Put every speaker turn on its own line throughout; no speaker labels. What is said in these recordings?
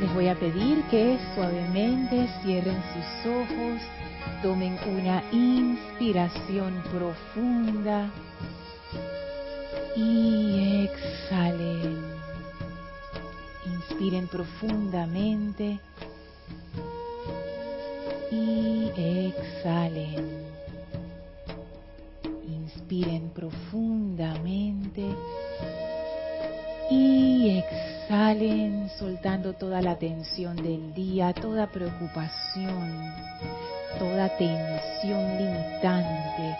Les voy a pedir que suavemente cierren sus ojos, tomen una inspiración profunda y exhalen. Inspiren profundamente y exhalen. Inspiren profundamente y exhalen soltando toda la tensión del día, toda preocupación, toda tensión limitante.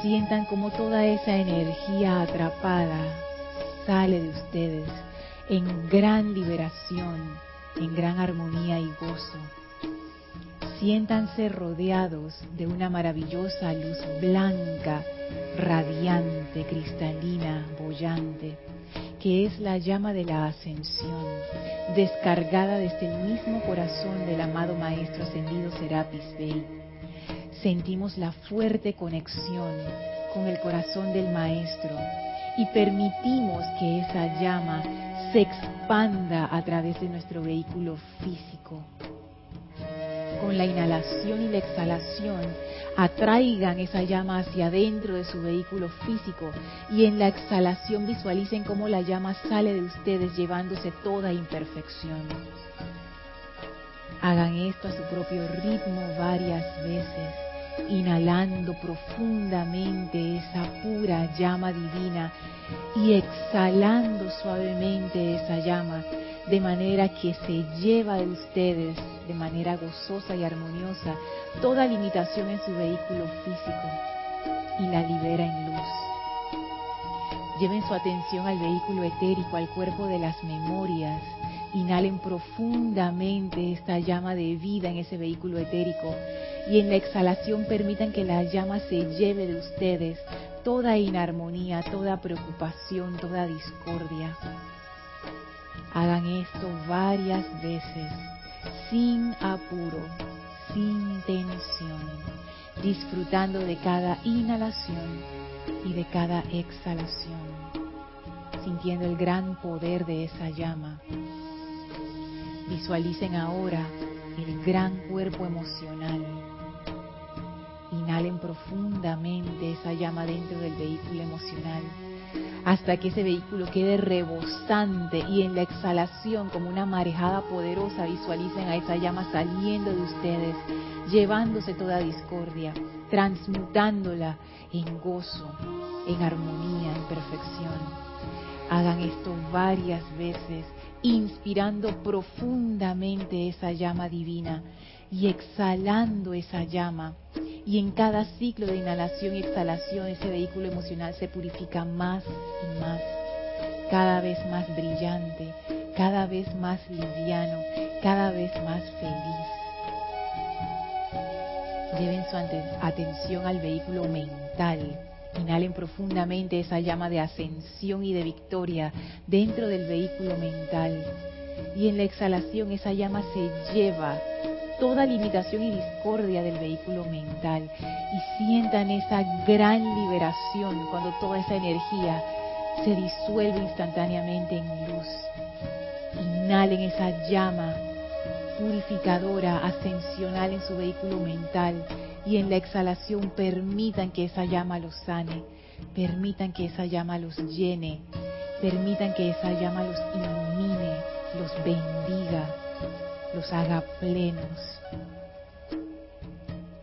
Sientan como toda esa energía atrapada sale de ustedes en gran liberación, en gran armonía y gozo siéntanse rodeados de una maravillosa luz blanca, radiante, cristalina, bollante, que es la llama de la ascensión, descargada desde el mismo corazón del amado Maestro ascendido Serapis Bey. Sentimos la fuerte conexión con el corazón del Maestro y permitimos que esa llama se expanda a través de nuestro vehículo físico con la inhalación y la exhalación atraigan esa llama hacia adentro de su vehículo físico y en la exhalación visualicen cómo la llama sale de ustedes llevándose toda imperfección. Hagan esto a su propio ritmo varias veces, inhalando profundamente esa pura llama divina y exhalando suavemente esa llama de manera que se lleva de ustedes de manera gozosa y armoniosa toda limitación en su vehículo físico y la libera en luz. Lleven su atención al vehículo etérico, al cuerpo de las memorias. Inhalen profundamente esta llama de vida en ese vehículo etérico y en la exhalación permitan que la llama se lleve de ustedes toda inarmonía, toda preocupación, toda discordia. Hagan esto varias veces, sin apuro, sin tensión, disfrutando de cada inhalación y de cada exhalación, sintiendo el gran poder de esa llama. Visualicen ahora el gran cuerpo emocional. Inhalen profundamente esa llama dentro del vehículo emocional hasta que ese vehículo quede rebosante y en la exhalación como una marejada poderosa visualicen a esa llama saliendo de ustedes, llevándose toda discordia, transmutándola en gozo, en armonía, en perfección. Hagan esto varias veces, inspirando profundamente esa llama divina y exhalando esa llama y en cada ciclo de inhalación y exhalación ese vehículo emocional se purifica más y más, cada vez más brillante, cada vez más liviano, cada vez más feliz. Lleven su atención al vehículo mental. Inhalen profundamente esa llama de ascensión y de victoria dentro del vehículo mental. Y en la exhalación esa llama se lleva toda limitación y discordia del vehículo mental y sientan esa gran liberación cuando toda esa energía se disuelve instantáneamente en luz. Inhalen esa llama purificadora, ascensional en su vehículo mental y en la exhalación permitan que esa llama los sane, permitan que esa llama los llene, permitan que esa llama los ilumine, los bendiga los haga plenos.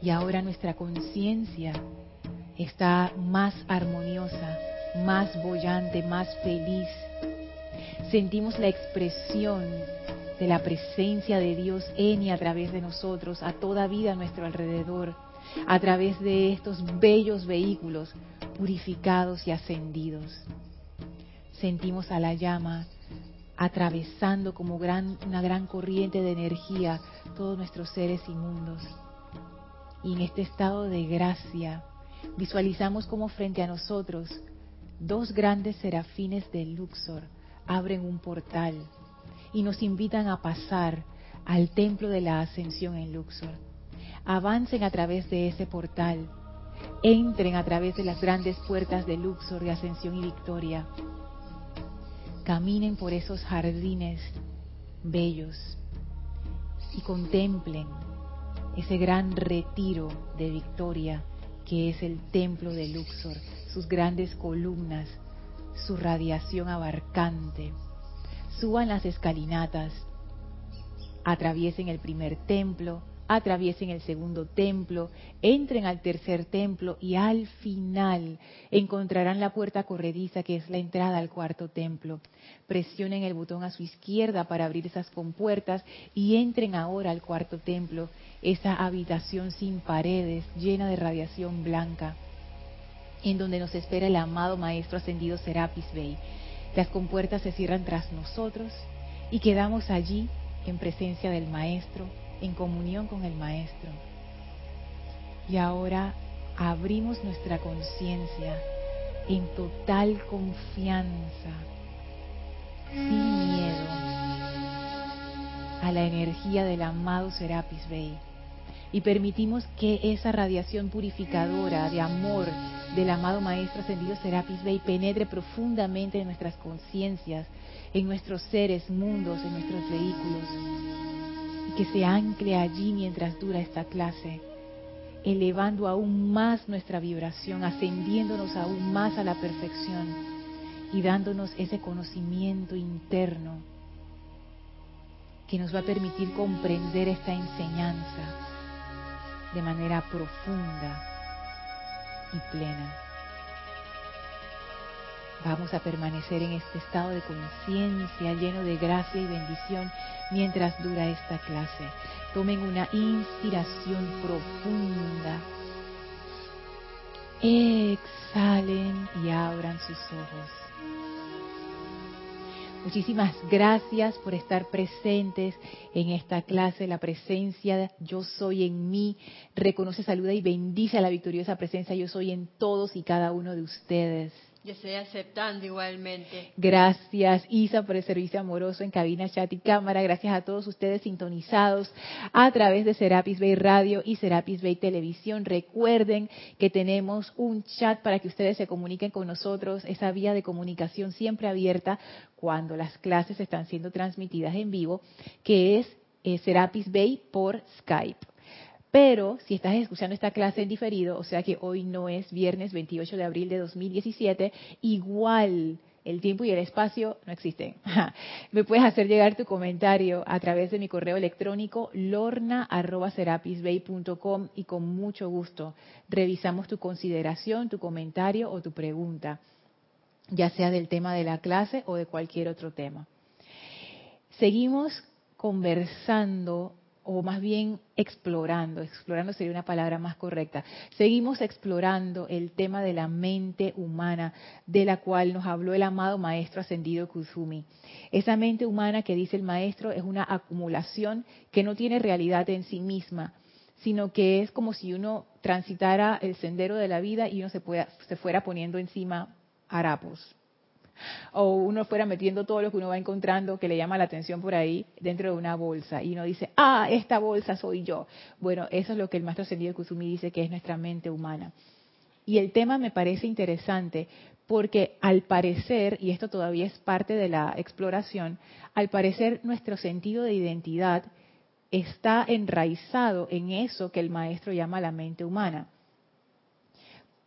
Y ahora nuestra conciencia está más armoniosa, más bollante, más feliz. Sentimos la expresión de la presencia de Dios en y a través de nosotros, a toda vida a nuestro alrededor, a través de estos bellos vehículos purificados y ascendidos. Sentimos a la llama atravesando como una gran corriente de energía todos nuestros seres inmundos. Y en este estado de gracia visualizamos como frente a nosotros dos grandes serafines de Luxor abren un portal y nos invitan a pasar al templo de la ascensión en Luxor. Avancen a través de ese portal, entren a través de las grandes puertas de Luxor de ascensión y victoria caminen por esos jardines bellos y contemplen ese gran retiro de victoria que es el templo de Luxor, sus grandes columnas, su radiación abarcante. Suban las escalinatas, atraviesen el primer templo, atraviesen el segundo templo, entren al tercer templo y al final encontrarán la puerta corrediza que es la entrada al cuarto templo. Presionen el botón a su izquierda para abrir esas compuertas y entren ahora al cuarto templo, esa habitación sin paredes, llena de radiación blanca, en donde nos espera el amado Maestro Ascendido Serapis Bey. Las compuertas se cierran tras nosotros y quedamos allí en presencia del Maestro en comunión con el Maestro. Y ahora abrimos nuestra conciencia en total confianza, sin miedo, a la energía del amado Serapis Bey. Y permitimos que esa radiación purificadora de amor del amado Maestro Ascendido Serapis Bey penetre profundamente en nuestras conciencias, en nuestros seres, mundos, en nuestros vehículos que se ancle allí mientras dura esta clase, elevando aún más nuestra vibración, ascendiéndonos aún más a la perfección y dándonos ese conocimiento interno que nos va a permitir comprender esta enseñanza de manera profunda y plena. Vamos a permanecer en este estado de conciencia lleno de gracia y bendición mientras dura esta clase. Tomen una inspiración profunda. Exhalen y abran sus ojos. Muchísimas gracias por estar presentes en esta clase. La presencia yo soy en mí. Reconoce, saluda y bendice a la victoriosa presencia yo soy en todos y cada uno de ustedes.
Yo estoy aceptando igualmente.
Gracias, Isa, por el servicio amoroso en cabina, chat y cámara. Gracias a todos ustedes sintonizados a través de Serapis Bay Radio y Serapis Bay Televisión. Recuerden que tenemos un chat para que ustedes se comuniquen con nosotros, esa vía de comunicación siempre abierta cuando las clases están siendo transmitidas en vivo, que es eh, Serapis Bay por Skype. Pero si estás escuchando esta clase en diferido, o sea que hoy no es viernes 28 de abril de 2017, igual el tiempo y el espacio no existen. Me puedes hacer llegar tu comentario a través de mi correo electrónico lorna.serapisbay.com y con mucho gusto revisamos tu consideración, tu comentario o tu pregunta, ya sea del tema de la clase o de cualquier otro tema. Seguimos conversando o más bien explorando, explorando sería una palabra más correcta, seguimos explorando el tema de la mente humana, de la cual nos habló el amado Maestro Ascendido Kuzumi. Esa mente humana que dice el Maestro es una acumulación que no tiene realidad en sí misma, sino que es como si uno transitara el sendero de la vida y uno se, se fuera poniendo encima harapos, o uno fuera metiendo todo lo que uno va encontrando que le llama la atención por ahí dentro de una bolsa y uno dice, ah, esta bolsa soy yo. Bueno, eso es lo que el maestro ascendido Kusumi dice que es nuestra mente humana. Y el tema me parece interesante porque al parecer, y esto todavía es parte de la exploración, al parecer nuestro sentido de identidad está enraizado en eso que el maestro llama la mente humana.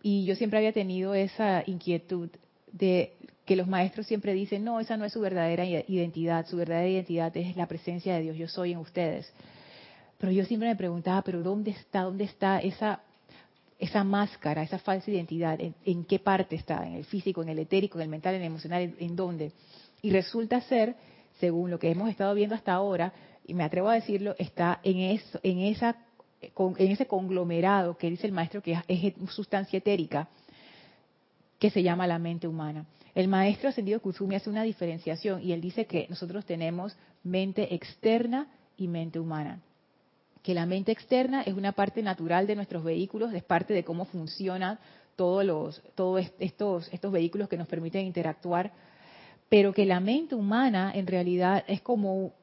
Y yo siempre había tenido esa inquietud de que los maestros siempre dicen, no, esa no es su verdadera identidad, su verdadera identidad es la presencia de Dios, yo soy en ustedes. Pero yo siempre me preguntaba, pero ¿dónde está, dónde está esa, esa máscara, esa falsa identidad? ¿En, qué parte está? ¿En el físico, en el etérico, en el mental, en el emocional? ¿En, dónde? Y resulta ser, según lo que hemos estado viendo hasta ahora, y me atrevo a decirlo, está en, en, esa, en ese conglomerado que dice el maestro que es sustancia etérica, que se llama la mente humana. El maestro ascendido Kusumi hace una diferenciación y él dice que nosotros tenemos mente externa y mente humana. Que la mente externa es una parte natural de nuestros vehículos, es parte de cómo funcionan todos, los, todos estos, estos vehículos que nos permiten interactuar, pero que la mente humana en realidad es como,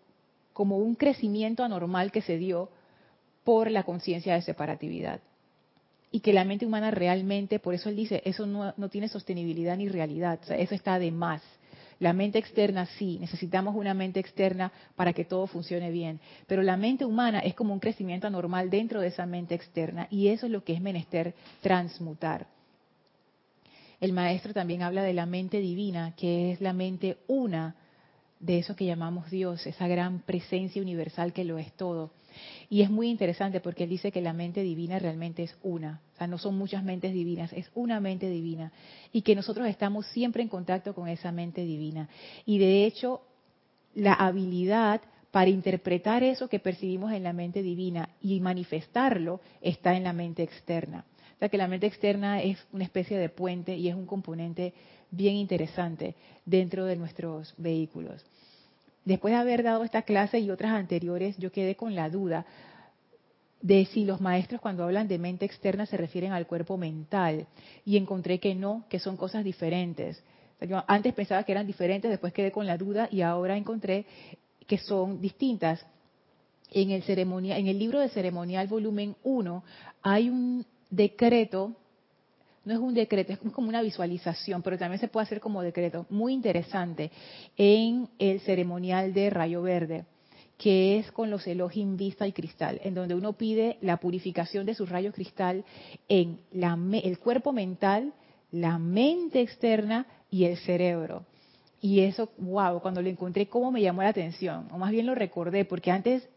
como un crecimiento anormal que se dio por la conciencia de separatividad y que la mente humana realmente, por eso él dice, eso no, tiene sostenibilidad ni realidad, eso está de más. La mente externa sí, necesitamos una mente externa para que todo funcione bien, pero la mente humana es como un crecimiento anormal dentro de esa mente externa y eso es lo que es menester transmutar. El maestro también habla de la mente divina, que es la mente una de eso que llamamos Dios, esa gran presencia universal que lo es todo. Y es muy interesante porque él dice que la mente divina realmente es una, o sea, no son muchas mentes divinas, es una mente divina. Y que nosotros estamos siempre en contacto con esa mente divina. Y de hecho, la habilidad para interpretar eso que percibimos en la mente divina y manifestarlo está en la mente externa. O sea que la mente externa es una especie de puente y es un componente bien interesante dentro de nuestros vehículos. Después de haber dado esta clase y otras anteriores, yo quedé con la duda de si los maestros cuando hablan de mente externa se refieren al cuerpo mental y encontré que no, que son cosas diferentes. Yo antes pensaba que eran diferentes, después quedé con la duda y ahora encontré que son distintas. En el, ceremonia, en el libro de ceremonial volumen 1 hay un decreto, no es un decreto, es como una visualización, pero también se puede hacer como decreto, muy interesante, en el ceremonial de Rayo Verde, que es con los Elohim Vista y Cristal, en donde uno pide la purificación de sus rayos cristal en la, el cuerpo mental, la mente externa y el cerebro. Y eso, wow, cuando lo encontré, cómo me llamó la atención, o más bien lo recordé, porque antes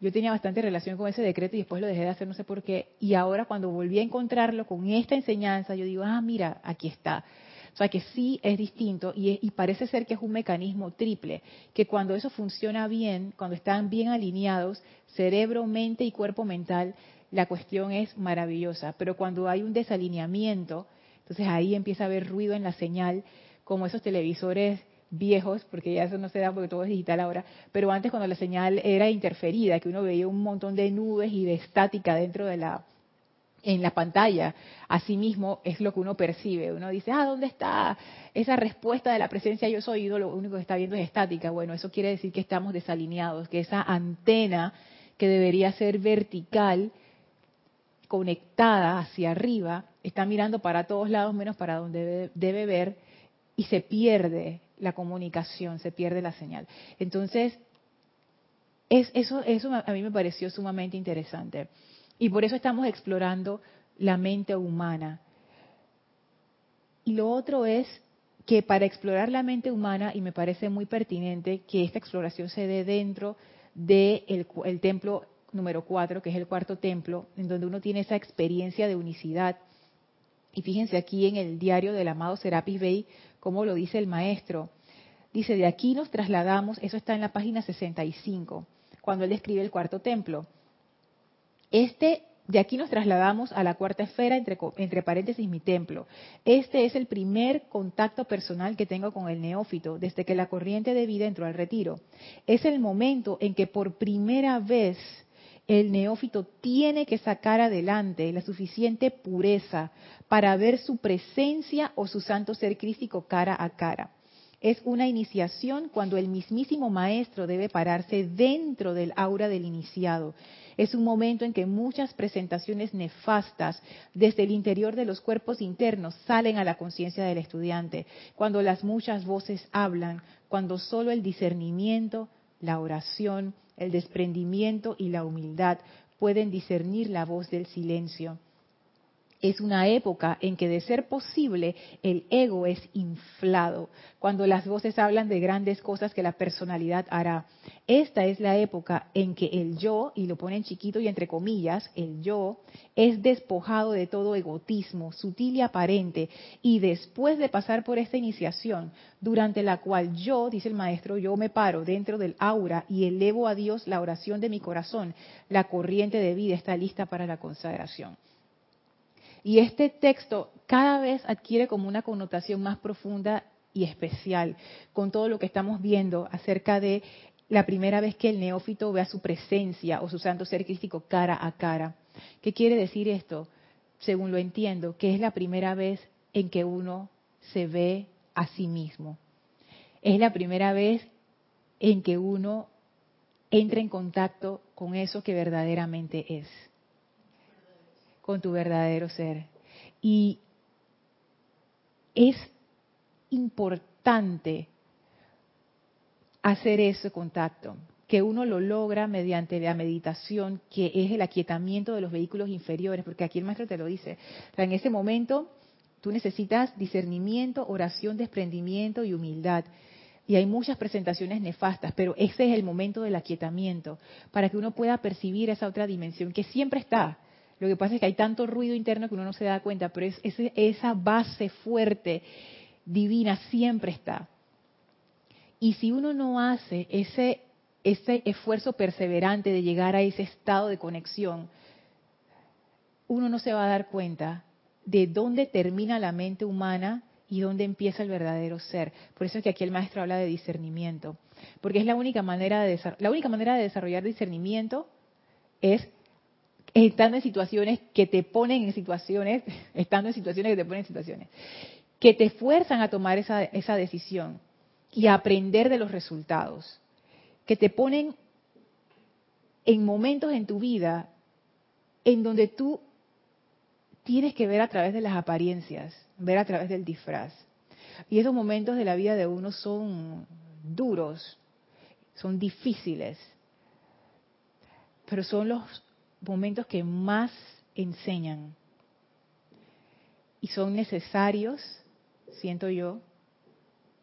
yo tenía bastante relación con ese decreto y después lo dejé de hacer, no sé por qué. Y ahora cuando volví a encontrarlo con esta enseñanza, yo digo, ah, mira, aquí está. O sea que sí es distinto y, y, parece ser que es un mecanismo triple, que cuando eso funciona bien, cuando están bien alineados, cerebro, mente y cuerpo mental, la cuestión es maravillosa. Pero cuando hay un desalineamiento, entonces ahí empieza a haber ruido en la señal, como esos televisores viejos, porque ya eso no se da porque todo es digital ahora, pero antes cuando la señal era interferida, que uno veía un montón de nubes y de estática dentro de la en la pantalla, asimismo es lo que uno percibe. Uno dice, ah, ¿dónde está esa respuesta de la presencia yo soy? Lo único que está viendo es estática. Bueno, eso quiere decir que estamos desalineados, que esa antena que debería ser vertical, conectada hacia arriba, está mirando para todos lados menos para donde debe, debe ver y se pierde la comunicación, se pierde la señal. Entonces, es, eso, eso a mí me pareció sumamente interesante. Y por eso estamos explorando la mente humana. Y lo otro es que para explorar la mente humana, y me parece muy pertinente que esta exploración se dé dentro del de el templo número 4, que es el cuarto templo, en donde uno tiene esa experiencia de unicidad. Y fíjense aquí en el diario del amado Serapis Bey, como lo dice el maestro. Dice, de aquí nos trasladamos, eso está en la página 65, cuando él describe el cuarto templo. Este, de aquí nos trasladamos a la cuarta esfera, entre, entre paréntesis, mi templo. Este es el primer contacto personal que tengo con el neófito desde que la corriente de vida entró al retiro. Es el momento en que por primera vez el neófito tiene que sacar adelante la suficiente pureza para ver su presencia o su santo ser crístico cara a cara. Es una iniciación cuando el mismísimo maestro debe pararse dentro del aura del iniciado. Es un momento en que muchas presentaciones nefastas desde el interior de los cuerpos internos salen a la conciencia del estudiante, cuando las muchas voces hablan, cuando solo el discernimiento, la oración, el desprendimiento y la humildad pueden discernir la voz del silencio es una época en que de ser posible el ego es inflado, cuando las voces hablan de grandes cosas que la personalidad hará. Esta es la época en que el yo, y lo ponen chiquito y entre comillas, el yo es despojado de todo egotismo, sutil y aparente, y después de pasar por esta iniciación, durante la cual yo, dice el maestro, yo me paro dentro del aura y elevo a Dios la oración de mi corazón, la corriente de vida está lista para la consagración. Y este texto cada vez adquiere como una connotación más profunda y especial con todo lo que estamos viendo acerca de la primera vez que el neófito vea su presencia o su santo ser crístico cara a cara. ¿Qué quiere decir esto? Según lo entiendo, que es la primera vez en que uno se ve a sí mismo. Es la primera vez en que uno entra en contacto con eso que verdaderamente es con tu verdadero ser. Y es importante hacer ese contacto, que uno lo logra mediante la meditación, que es el aquietamiento de los vehículos inferiores, porque aquí el maestro te lo dice. en ese momento tú necesitas discernimiento, oración, desprendimiento y humildad. Y hay muchas presentaciones nefastas, pero ese es el momento del aquietamiento, para que uno pueda percibir esa otra dimensión que siempre está. Lo que pasa es que hay tanto ruido interno que uno no se da cuenta, pero es, esa base fuerte, divina, siempre está. Y si uno no hace ese, esfuerzo perseverante de llegar a ese estado de conexión, uno no se va a dar cuenta de dónde termina la mente humana y dónde empieza el verdadero ser. Por eso es que aquí el maestro habla de discernimiento, porque es la única manera de la única manera de desarrollar discernimiento es estando en situaciones que te ponen en situaciones, estando en situaciones que te ponen en situaciones, que te fuerzan a tomar esa, esa decisión y a aprender de los resultados, que te ponen en momentos en tu vida en donde tú tienes que ver a través de las apariencias, ver a través del disfraz. Y esos momentos de la vida de uno son duros, son difíciles, pero son los momentos que más enseñan. Y son necesarios, siento yo.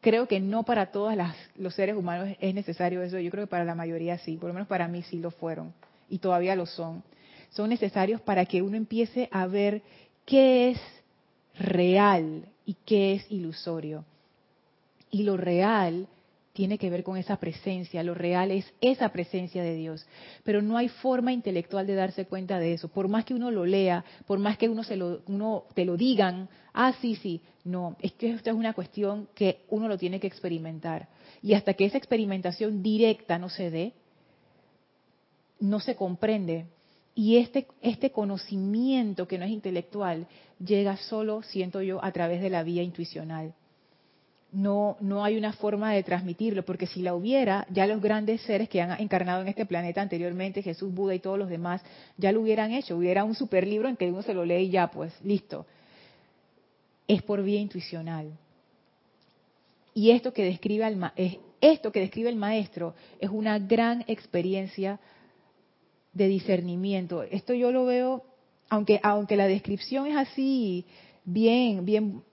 Creo que no para todos los seres humanos es necesario eso, yo creo que para la mayoría sí, por lo menos para mí sí lo fueron y todavía lo son. Son necesarios para que uno empiece a ver qué es real y qué es ilusorio. Y lo real tiene que ver con esa presencia, lo real es esa presencia de Dios, pero no hay forma intelectual de darse cuenta de eso, por más que uno lo lea, por más que uno, se lo, uno te lo digan, ah, sí, sí, no, es que esto es una cuestión que uno lo tiene que experimentar. Y hasta que esa experimentación directa no se dé, no se comprende y este, este conocimiento que no es intelectual llega solo, siento yo, a través de la vía intuicional. No, no hay una forma de transmitirlo, porque si la hubiera, ya los grandes seres que han encarnado en este planeta anteriormente, Jesús, Buda y todos los demás, ya lo hubieran hecho. Hubiera un super libro en que uno se lo lee y ya, pues, listo. Es por vía intuicional. Y esto que describe el, esto que describe el maestro es una gran experiencia de discernimiento. Esto yo lo veo, aunque, aunque la descripción es así, bien, bien,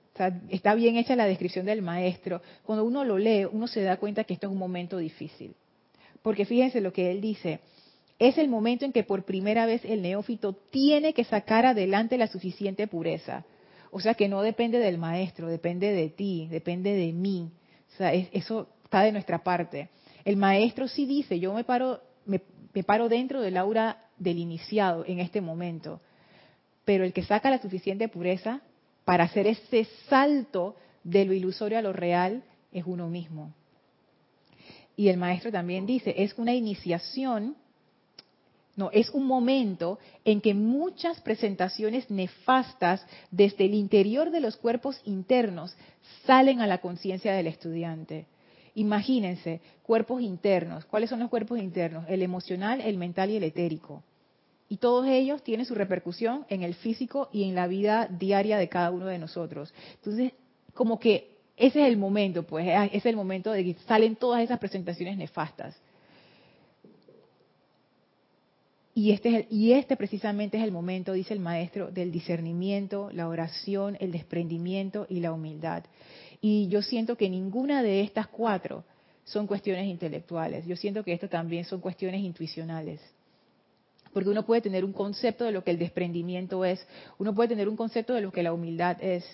está bien hecha la descripción del maestro, cuando uno lo lee, uno se da cuenta que esto es un momento difícil. Porque fíjense lo que él dice, es el momento en que por primera vez el neófito tiene que sacar adelante la suficiente pureza. O sea que no depende del maestro, depende de ti, depende de mí. Eso está de nuestra parte. El maestro sí dice, yo me paro, me, me paro dentro del aura del iniciado en este momento. Pero el que saca la suficiente pureza para hacer ese salto de lo ilusorio a lo real es uno mismo. Y el maestro también dice, es una iniciación, no, es un momento en que muchas presentaciones nefastas desde el interior de los cuerpos internos salen a la conciencia del estudiante Imagínense, cuerpos internos. ¿Cuáles son los cuerpos internos? El emocional, el mental y el etérico. Y todos ellos tienen su repercusión en el físico y en la vida diaria de cada uno de nosotros. Entonces, como que ese es el momento, pues, es el momento de que salen todas esas presentaciones nefastas. Y este, y este precisamente es el momento, dice el maestro, del discernimiento, la oración, el desprendimiento y la humildad. Y yo siento que ninguna de estas cuatro son cuestiones intelectuales. Yo siento que esto también son cuestiones intuicionales. Porque uno puede tener un concepto de lo que el desprendimiento es, uno puede tener un concepto de lo que la humildad es.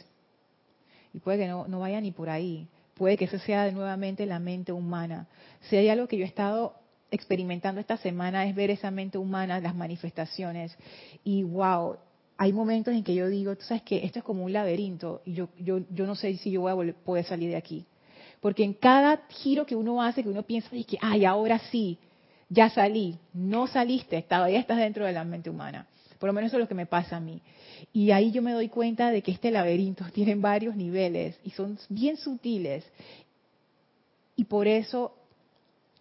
Y puede que no, vaya ni por ahí. Puede que eso sea nuevamente la mente humana. Si hay algo que yo he estado experimentando esta semana es ver esa mente humana, las manifestaciones. Y wow, hay momentos en que yo digo, tú sabes que esto es como un laberinto y yo, yo, yo no sé si yo voy a poder salir de aquí. Porque en cada giro que uno hace, que uno piensa, y que, ay, ahora sí, ya salí. No saliste, todavía estás dentro de la mente humana. Por lo menos eso es lo que me pasa a mí. Y ahí yo me doy cuenta de que este laberinto tiene varios niveles y son bien sutiles. Y por eso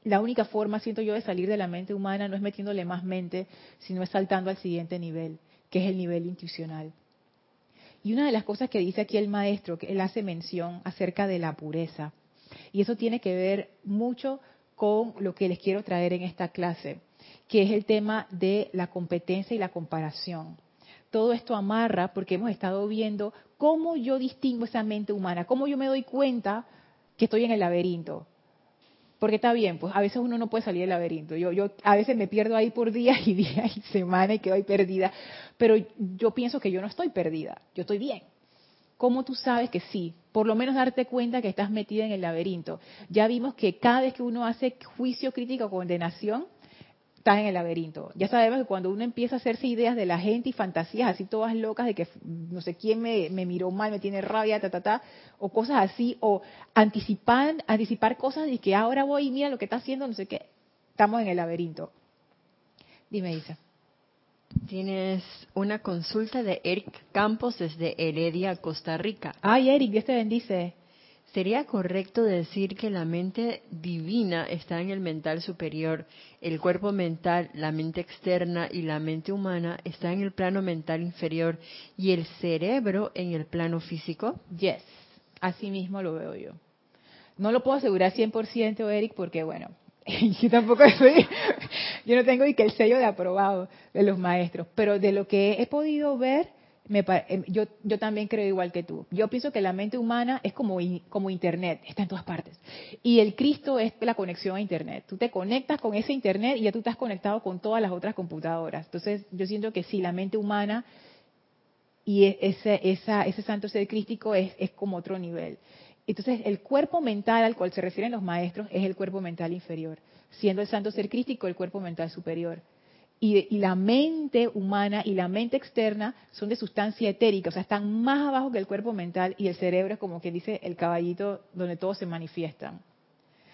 la única forma, siento yo, de salir de la mente humana no es metiéndole más mente, sino es saltando al siguiente nivel que es el nivel intuicional. Y una de las cosas que dice aquí el maestro, que él hace mención acerca de la pureza, y eso tiene que ver mucho con lo que les quiero traer en esta clase, que es el tema de la competencia y la comparación. Todo esto amarra porque hemos estado viendo cómo yo distingo esa mente humana, cómo yo me doy cuenta que estoy en el laberinto. Porque está bien, pues a veces uno no puede salir del laberinto. Yo, yo a veces me pierdo ahí por días y días y semanas y quedo ahí perdida. Pero yo pienso que yo no estoy perdida, yo estoy bien. ¿Cómo tú sabes que sí? Por lo menos darte cuenta que estás metida en el laberinto. Ya vimos que cada vez que uno hace juicio crítico o condenación, estás en el laberinto. Ya sabemos que cuando uno empieza a hacerse ideas de la gente y fantasías así todas locas de que no sé quién me, miró mal, me tiene rabia, ta, ta, ta, o cosas así, o anticipar, anticipar cosas de que ahora voy y mira lo que está haciendo, no sé qué, estamos en el laberinto. Dime, Isa.
Tienes una consulta de Eric Campos desde Heredia, Costa Rica.
Ay, Eric, Dios te bendice.
¿Sería correcto decir que la mente divina está en el mental superior, el cuerpo mental, la mente externa y la mente humana está en el plano mental inferior y el cerebro en el plano físico?
Yes, así mismo lo veo yo. No lo puedo asegurar 100%, Eric, porque bueno, yo tampoco soy, yo no tengo ni que el sello de aprobado de los maestros, pero de lo que he podido ver, me, em, yo, yo también creo igual que tú. Yo pienso que la mente humana es como, como Internet, está en todas partes. Y el Cristo es la conexión a Internet. Tú te conectas con ese Internet y ya tú estás conectado con todas las otras computadoras. Entonces, yo siento que sí, la mente humana y e, ese, esa, ese santo ser crístico es, es como otro nivel. Entonces, el cuerpo mental al cual se refieren los maestros es el cuerpo mental inferior, siendo el santo ser crístico el cuerpo mental superior. Y, la mente humana y la mente externa son de sustancia etérica, o sea, están más abajo que el cuerpo mental y el cerebro es como que dice el caballito donde todos se manifiestan.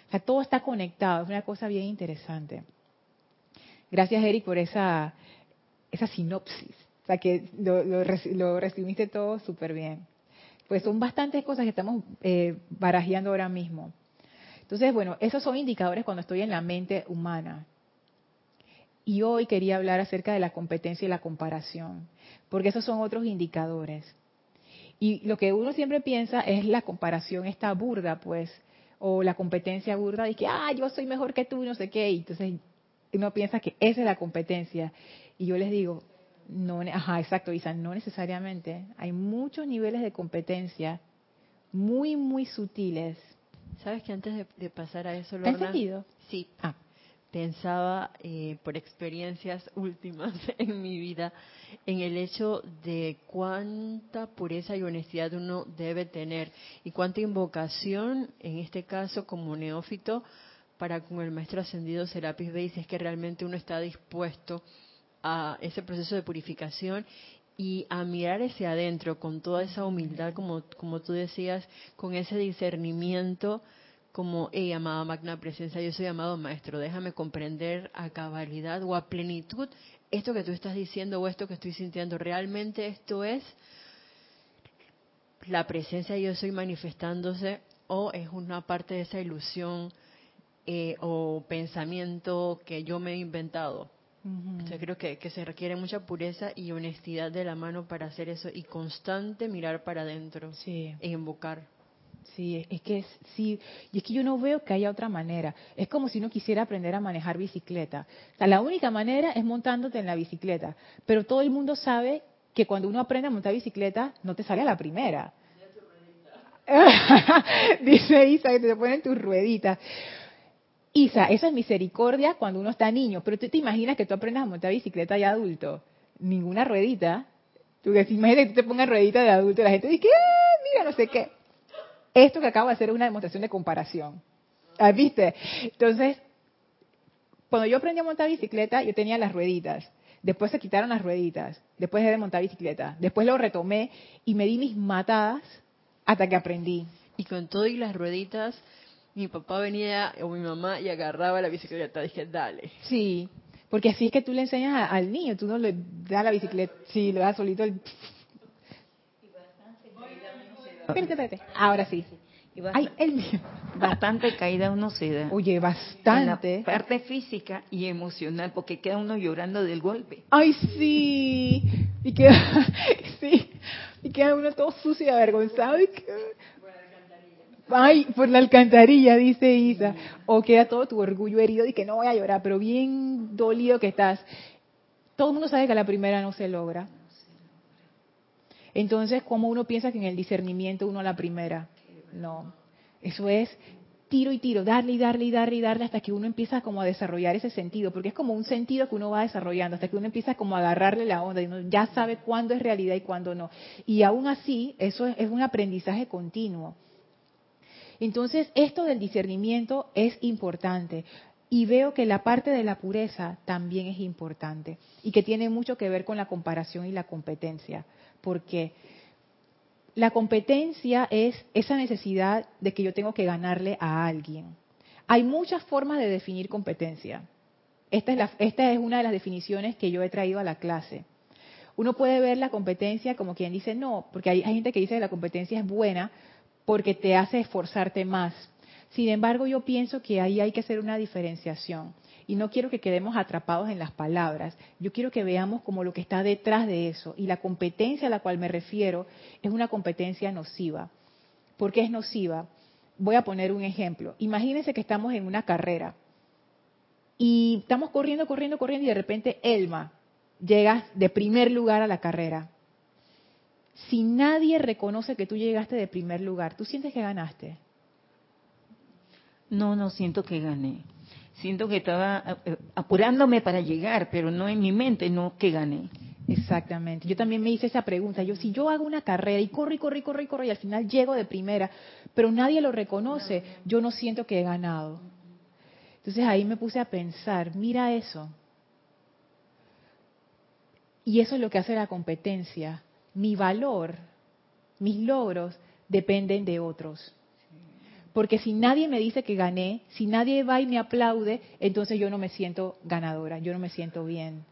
O sea, todo está conectado, es una cosa bien interesante. Gracias, Eric, por esa, esa sinopsis. O sea, que lo, lo resumiste todo súper bien pues son bastantes cosas que estamos eh, barajeando ahora mismo. Entonces, bueno, esos son indicadores cuando estoy en la mente humana. Y hoy quería hablar acerca de la competencia y la comparación, porque esos son otros indicadores. Y lo que uno siempre piensa es la comparación esta burda, pues, o la competencia burda de que, ah, yo soy mejor que tú, no sé qué. Y entonces uno piensa que esa es la competencia. Y yo les digo, no, ajá, exacto, Isa, no necesariamente. Hay muchos niveles de competencia muy, muy sutiles.
¿Sabes que antes de, pasar a eso,
Lorna? entendido?
Sí. Ah. Pensaba, eh, por experiencias últimas en mi vida, en el hecho de cuánta pureza y honestidad uno debe tener y cuánta invocación, en este caso como neófito, para con el maestro ascendido Serapis Bey, es que realmente uno está dispuesto a ese proceso de purificación y a mirar hacia adentro con toda esa humildad, como, como tú decías, con ese discernimiento, como, hey, amada magna presencia, yo soy amado maestro, déjame comprender a cabalidad o a plenitud esto que tú estás diciendo o esto que estoy sintiendo. Realmente esto es la presencia yo soy manifestándose o es una parte de esa ilusión eh, o pensamiento que yo me he inventado creo que, se requiere mucha pureza y honestidad de la mano para hacer eso y constante mirar para adentro
e
invocar.
Sí, es que sí, y es que yo no veo que haya otra manera. Es como si uno quisiera aprender a manejar bicicleta. O la única manera es montándote en la bicicleta, pero todo el mundo sabe que cuando uno aprende a montar bicicleta no te sale a la primera. Dice Isa que te ponen tus rueditas. Isa, eso es misericordia cuando uno está niño, pero tú te imaginas que tú aprendas a montar bicicleta ya adulto. Ninguna ruedita. Tú que imagínate que tú te pongas ruedita de adulto y la gente dice, ah, mira, no sé qué. Esto que acabo de hacer es una demostración de comparación. ¿Ah, ¿Viste? Entonces, cuando yo aprendí a montar bicicleta, yo tenía las rueditas. Después se quitaron las rueditas. Después de montar bicicleta. Después lo retomé y me di mis matadas hasta que aprendí.
Y con todo y las rueditas, mi papá venía o mi mamá y agarraba la bicicleta. Dije, dale.
Sí, porque así es que tú le enseñas al niño, tú no le das la bicicleta, sí, le das solito el... Espérate, espérate. Ahora sí.
Ay, el mío. Bastante caída uno se da.
Oye, bastante.
En la parte física y emocional, porque queda uno llorando del golpe.
Ay, sí. Y queda, sí. Y queda uno todo sucio y avergonzado. Y ay, por la alcantarilla, dice Isa, o queda todo tu orgullo herido y que no voy a llorar, pero bien dolido que estás. Todo el mundo sabe que la primera no se logra. Entonces, ¿cómo uno piensa que en el discernimiento uno a la primera? No. Eso es tiro y tiro, darle y darle y darle y darle hasta que uno empieza como a desarrollar ese sentido, porque es como un sentido que uno va desarrollando, hasta que uno empieza como a agarrarle la onda y uno ya sabe cuándo es realidad y cuándo no. Y aún así, eso es, un aprendizaje continuo. Entonces, esto del discernimiento es importante. Y veo que la parte de la pureza también es importante y que tiene mucho que ver con la comparación y la competencia. porque La competencia es esa necesidad de que yo tengo que ganarle a alguien. Hay muchas formas de definir competencia. Esta es, esta es una de las definiciones que yo he traído a la clase. Uno puede ver la competencia como quien dice no, porque hay gente que dice que la competencia es buena porque te hace esforzarte más. Sin embargo, yo pienso que ahí hay que hacer una diferenciación. Y no quiero que quedemos atrapados en las palabras. Yo quiero que veamos como lo que está detrás de eso. Y la competencia a la cual me refiero es una competencia nociva. ¿Por qué es nociva? Voy a poner un ejemplo. Imagínense que estamos en una carrera y estamos corriendo, corriendo, corriendo y de repente Elma llega de primer lugar a la carrera si nadie reconoce que tú llegaste de primer lugar, ¿tú sientes que ganaste?
No, no siento que gané. Siento que estaba eh, apurándome para llegar, pero no en mi mente, no que gané.
Exactamente. Yo también me hice esa pregunta. Yo, si yo hago una carrera y corro y corro y corro y corro y al final llego de primera, pero nadie lo reconoce, yo no siento que he ganado. Entonces ahí me puse a pensar, mira eso. Y eso es lo que hace la competencia mi valor, mis logros, dependen de otros. Porque si nadie me dice que gané, si nadie va y me aplaude, entonces yo no me siento ganadora, yo no me siento bien.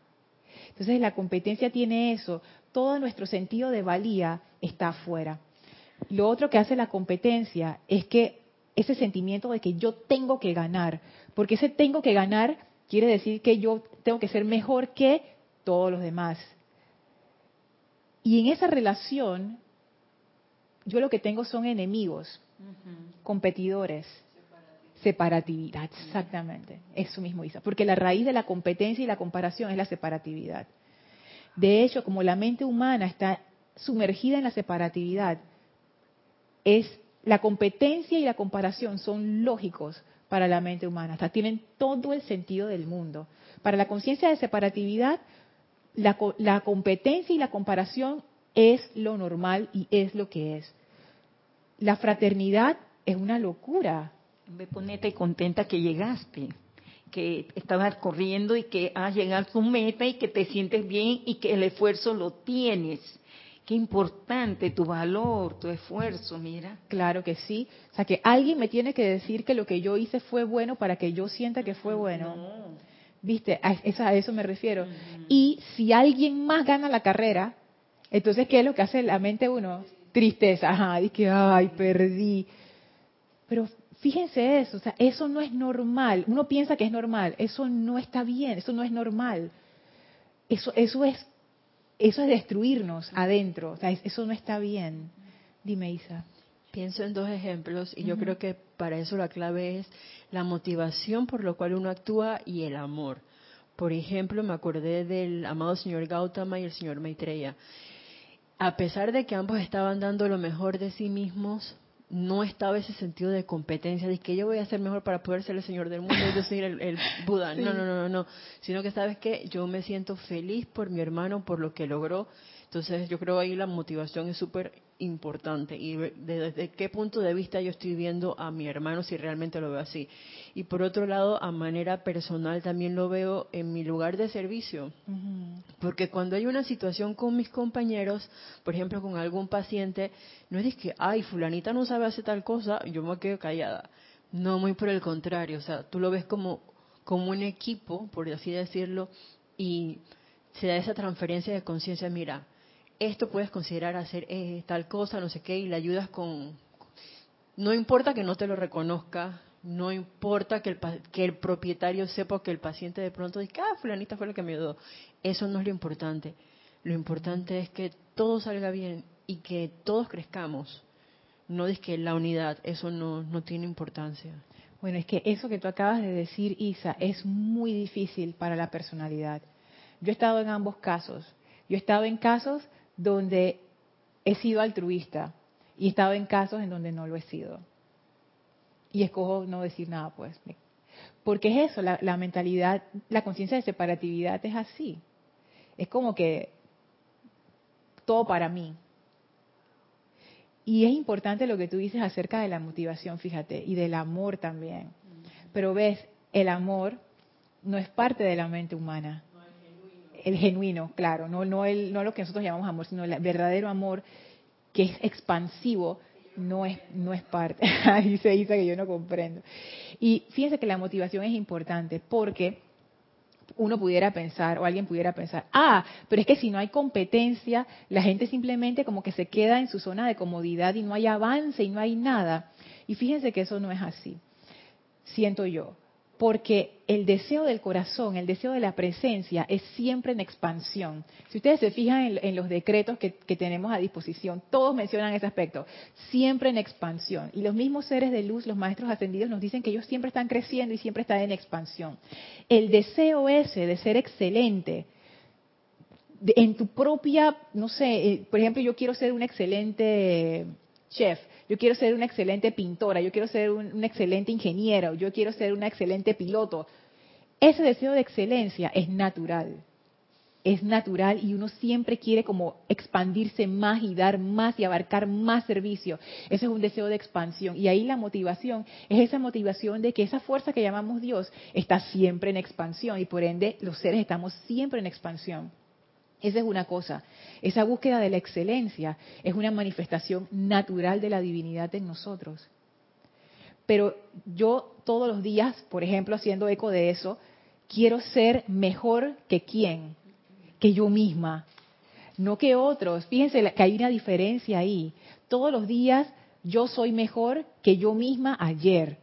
Entonces la competencia tiene eso, todo nuestro sentido de valía está afuera. Lo otro que hace la competencia es que ese sentimiento de que yo tengo que ganar, porque ese tengo que ganar quiere decir que yo tengo que ser mejor que todos los demás. Y en esa relación, yo lo que tengo son enemigos, competidores, separatividad, exactamente, eso mismo Isa, porque la raíz de la competencia y la comparación es la separatividad. De hecho, como la mente humana está sumergida en la separatividad, es la competencia y la comparación son lógicos para la mente humana, hasta tienen todo el sentido del mundo. Para la conciencia de separatividad, la, competencia y la comparación es lo normal y es lo que es. La fraternidad es una locura.
Me ponete contenta que llegaste, que estabas corriendo y que has llegado a tu meta y que te sientes bien y que el esfuerzo lo tienes. Qué importante tu valor, tu esfuerzo, mira.
Claro que sí. O sea, que alguien me tiene que decir que lo que yo hice fue bueno para que yo sienta que fue bueno. No. ¿Viste? A eso, me refiero. Y si alguien más gana la carrera, entonces, ¿qué es lo que hace la mente uno? Tristeza, ajá, dice ay, perdí. Pero fíjense eso, o sea, eso no es normal. Uno piensa que es normal, eso no está bien, eso no es normal. Eso, eso es, eso es destruirnos adentro, o sea, eso no está bien. Dime, Isa.
Pienso en dos ejemplos y yo creo que para eso la clave es la motivación por lo cual uno actúa y el amor. Por ejemplo, me acordé del amado señor Gautama y el señor Maitreya. A pesar de que ambos estaban dando lo mejor de sí mismos, no estaba ese sentido de competencia, de que yo voy a ser mejor para poder ser el Señor del mundo, yo soy el, el Buda. No, no, no, no, Sino que sabes que yo me siento feliz por mi hermano, por lo que logró. Entonces yo creo ahí la motivación es súper importante y desde qué punto de vista yo estoy viendo a mi hermano si realmente lo veo así. Y por otro lado, a manera personal también lo veo en mi lugar de servicio, porque cuando hay una situación con mis compañeros, por ejemplo con algún paciente, no es que, ay, fulanita no sabe hacer tal cosa, yo me quedo callada. No, muy por el contrario, o sea, tú lo ves como, como un equipo, por así decirlo, y se da esa transferencia de conciencia, mira, esto puedes considerar hacer eh, tal cosa, no sé qué, y le ayudas con... No importa que no te lo reconozca, no importa que el, que el propietario sepa que el paciente de pronto diga, ah, fulanita fue la que me ayudó. Eso no es lo importante. Lo importante es que todo salga bien y que todos crezcamos. no es que la unidad, eso no, no tiene importancia.
Bueno, es que eso que tú acabas de decir, Isa, es muy difícil para la personalidad. Yo he estado en ambos casos. Yo he estado en casos donde he sido altruista y he estado en casos en donde no lo he sido. Y escojo no decir nada, pues. Porque es eso, la, la mentalidad, la conciencia de separatividad es así. Es como que todo para mí. Y es importante lo que tú dices acerca de la motivación, fíjate, y del amor también. Pero ves, el amor no es parte de la mente humana. El genuino, claro, no, no, el, no lo que nosotros llamamos amor, sino el verdadero amor que es expansivo, no es, no es parte. Dice que yo no comprendo. Y fíjense que la motivación es importante porque uno pudiera pensar o alguien pudiera pensar, ah, pero es que si no hay competencia, la gente simplemente como que se queda en su zona de comodidad y no hay avance y no hay nada. Y fíjense que eso no es así, siento yo porque el deseo del corazón, el deseo de la presencia es siempre en expansión. Si ustedes se fijan en, los decretos que, tenemos a disposición, todos mencionan ese aspecto, siempre en expansión. Y los mismos seres de luz, los maestros ascendidos, nos dicen que ellos siempre están creciendo y siempre están en expansión. El deseo ese de ser excelente, en tu propia, no sé, eh, por ejemplo, yo quiero ser un excelente chef, yo quiero ser una excelente pintora, yo quiero ser un, excelente ingeniero, yo quiero ser una excelente piloto. Ese deseo de excelencia es natural, es natural y uno siempre quiere como expandirse más y dar más y abarcar más servicio. Ese es un deseo de expansión y ahí la motivación es esa motivación de que esa fuerza que llamamos Dios está siempre en expansión y por ende los seres estamos siempre en expansión. Esa es una cosa. Esa búsqueda de la excelencia es una manifestación natural de la divinidad en nosotros. Pero yo todos los días, por ejemplo, haciendo eco de eso, quiero ser mejor que quién, que yo misma, no que otros. Fíjense que hay una diferencia ahí. Todos los días yo soy mejor que yo misma ayer.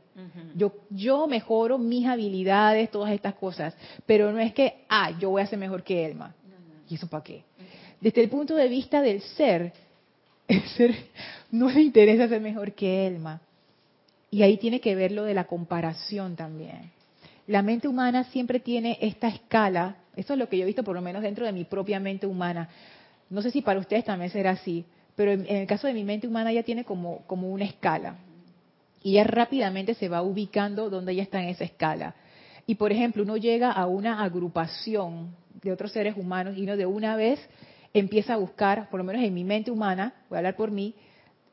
Yo, yo mejoro mis habilidades, todas estas cosas, pero no es que, ah, yo voy a ser mejor que Elma. ¿Y eso para qué? Desde el punto de vista del ser, el ser no le interesa ser mejor que Elma. Y ahí tiene que ver lo de la comparación también. La mente humana siempre tiene esta escala, eso es lo que yo he visto por lo menos dentro de mi propia mente humana. No sé si para ustedes también será así, pero en, el caso de mi mente humana ya tiene como, como una escala. Y ya rápidamente se va ubicando donde ella está en esa escala. Y por ejemplo, uno llega a una agrupación de otros seres humanos y uno de una vez empieza a buscar, por lo menos en mi mente humana, voy a hablar por mí,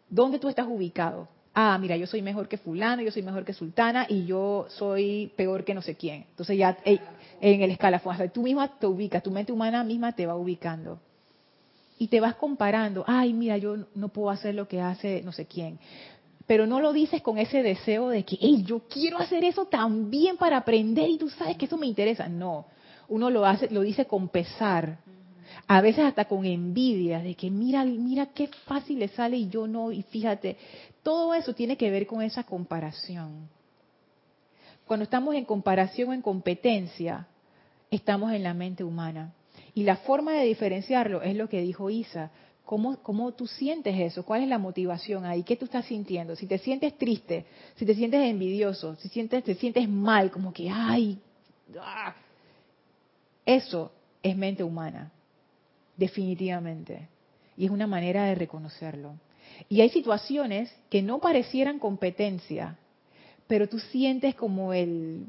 ¿dónde tú estás ubicado? Ah, mira, yo soy mejor que fulano, yo soy mejor que sultana y yo soy peor que no sé quién. Entonces ya en el escalafón, tú misma te ubicas, tu mente humana misma te va ubicando. Y te vas comparando, ay, mira, yo no puedo hacer lo que hace no sé quién. Pero no lo dices con ese deseo de que, hey, yo quiero hacer eso también para aprender y tú sabes que eso me interesa. No, uno lo hace, lo dice con pesar, a veces hasta con envidia, de que mira, mira qué fácil le sale y yo no, y fíjate, todo eso tiene que ver con esa comparación. Cuando estamos en comparación o en competencia, estamos en la mente humana. Y la forma de diferenciarlo es lo que dijo Isa. ¿Cómo, ¿Cómo tú sientes eso? ¿Cuál es la motivación ahí? ¿Qué tú estás sintiendo? Si te sientes triste, si te sientes envidioso, si sientes, te sientes mal, como que, ay, ah, eso es mente humana, definitivamente. Y es una manera de reconocerlo. Y hay situaciones que no parecieran competencia, pero tú sientes como el,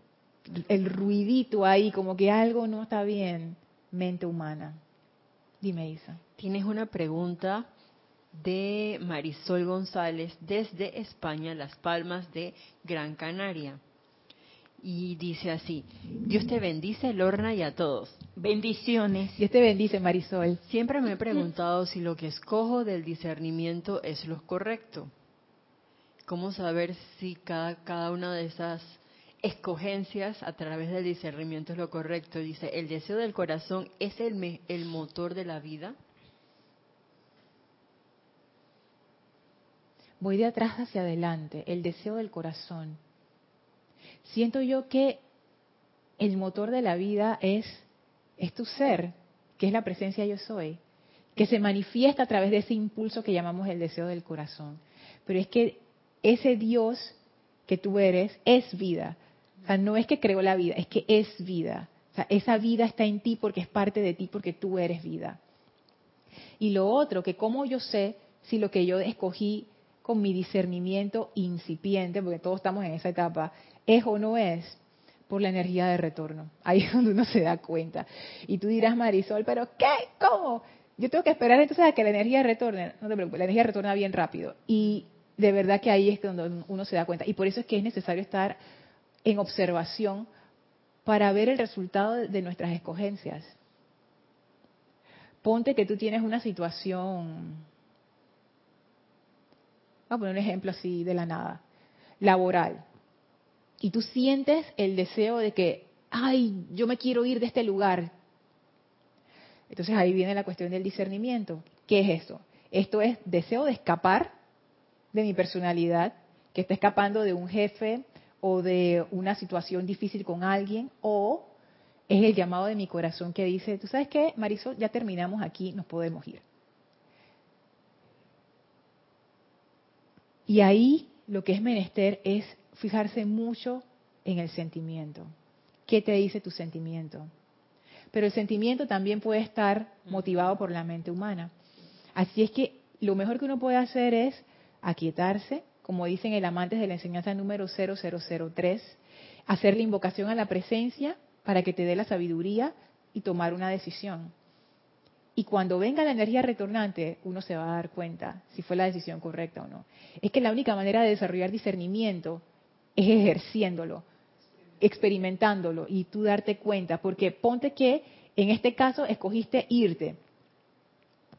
el ruidito ahí, como que algo no está bien, mente humana. Dime, Isa.
Tienes una pregunta de Marisol González desde España, Las Palmas de Gran Canaria y dice así, Dios te bendice, Lorna, y a todos.
Bendiciones.
Dios te bendice, Marisol.
Siempre me he preguntado si lo que escojo del discernimiento es lo correcto. ¿Cómo saber si cada, cada una de esas escogencias a través del discernimiento es lo correcto? Dice, ¿el deseo del corazón es el, el motor de la vida?
Voy de atrás hacia adelante, el deseo del corazón siento yo que el motor de la vida es, es tu ser, que es la presencia yo soy, que se manifiesta a través de ese impulso que llamamos el deseo del corazón. pero es que ese Dios que tú eres es vida. O sea, no es que creó la vida, es que es vida. O sea, esa vida está en ti porque es parte de ti, porque tú eres vida. Y lo otro, que cómo yo sé si lo que yo escogí con mi discernimiento incipiente, porque todos estamos en esa etapa, es o no es, por la energía de retorno. Ahí es donde uno se da cuenta. Y tú dirás, Marisol, pero ¿qué? ¿Cómo? Yo tengo que esperar entonces a que la energía retorne. No te preocupes, la energía retorna bien rápido. Y de verdad que ahí es donde uno se da cuenta. Y por eso es que es necesario estar en observación para ver el resultado de nuestras escogencias. Ponte que tú tienes una situación, vamos a poner un ejemplo así de la nada, laboral y tú sientes el deseo de que, ay, yo me quiero ir de este lugar. Entonces ahí viene la cuestión del discernimiento. ¿Qué es eso? Esto es deseo de escapar de mi personalidad, que está escapando de un jefe o de una situación difícil con alguien, o es el llamado de mi corazón que dice, tú sabes qué, Marisol, ya terminamos aquí, nos podemos ir. Y ahí lo que es menester es fijarse mucho en el sentimiento. ¿Qué te dice tu sentimiento? Pero el sentimiento también puede estar motivado por la mente humana. Así es que lo mejor que uno puede hacer es aquietarse, como dicen el amantes de la enseñanza número 0003, hacer la invocación a la presencia para que te dé la sabiduría y tomar una decisión. Y cuando venga la energía retornante, uno se va a dar cuenta si fue la decisión correcta o no. Es que la única manera de desarrollar discernimiento es ejerciéndolo, experimentándolo y tú darte cuenta, porque ponte que en este caso escogiste irte,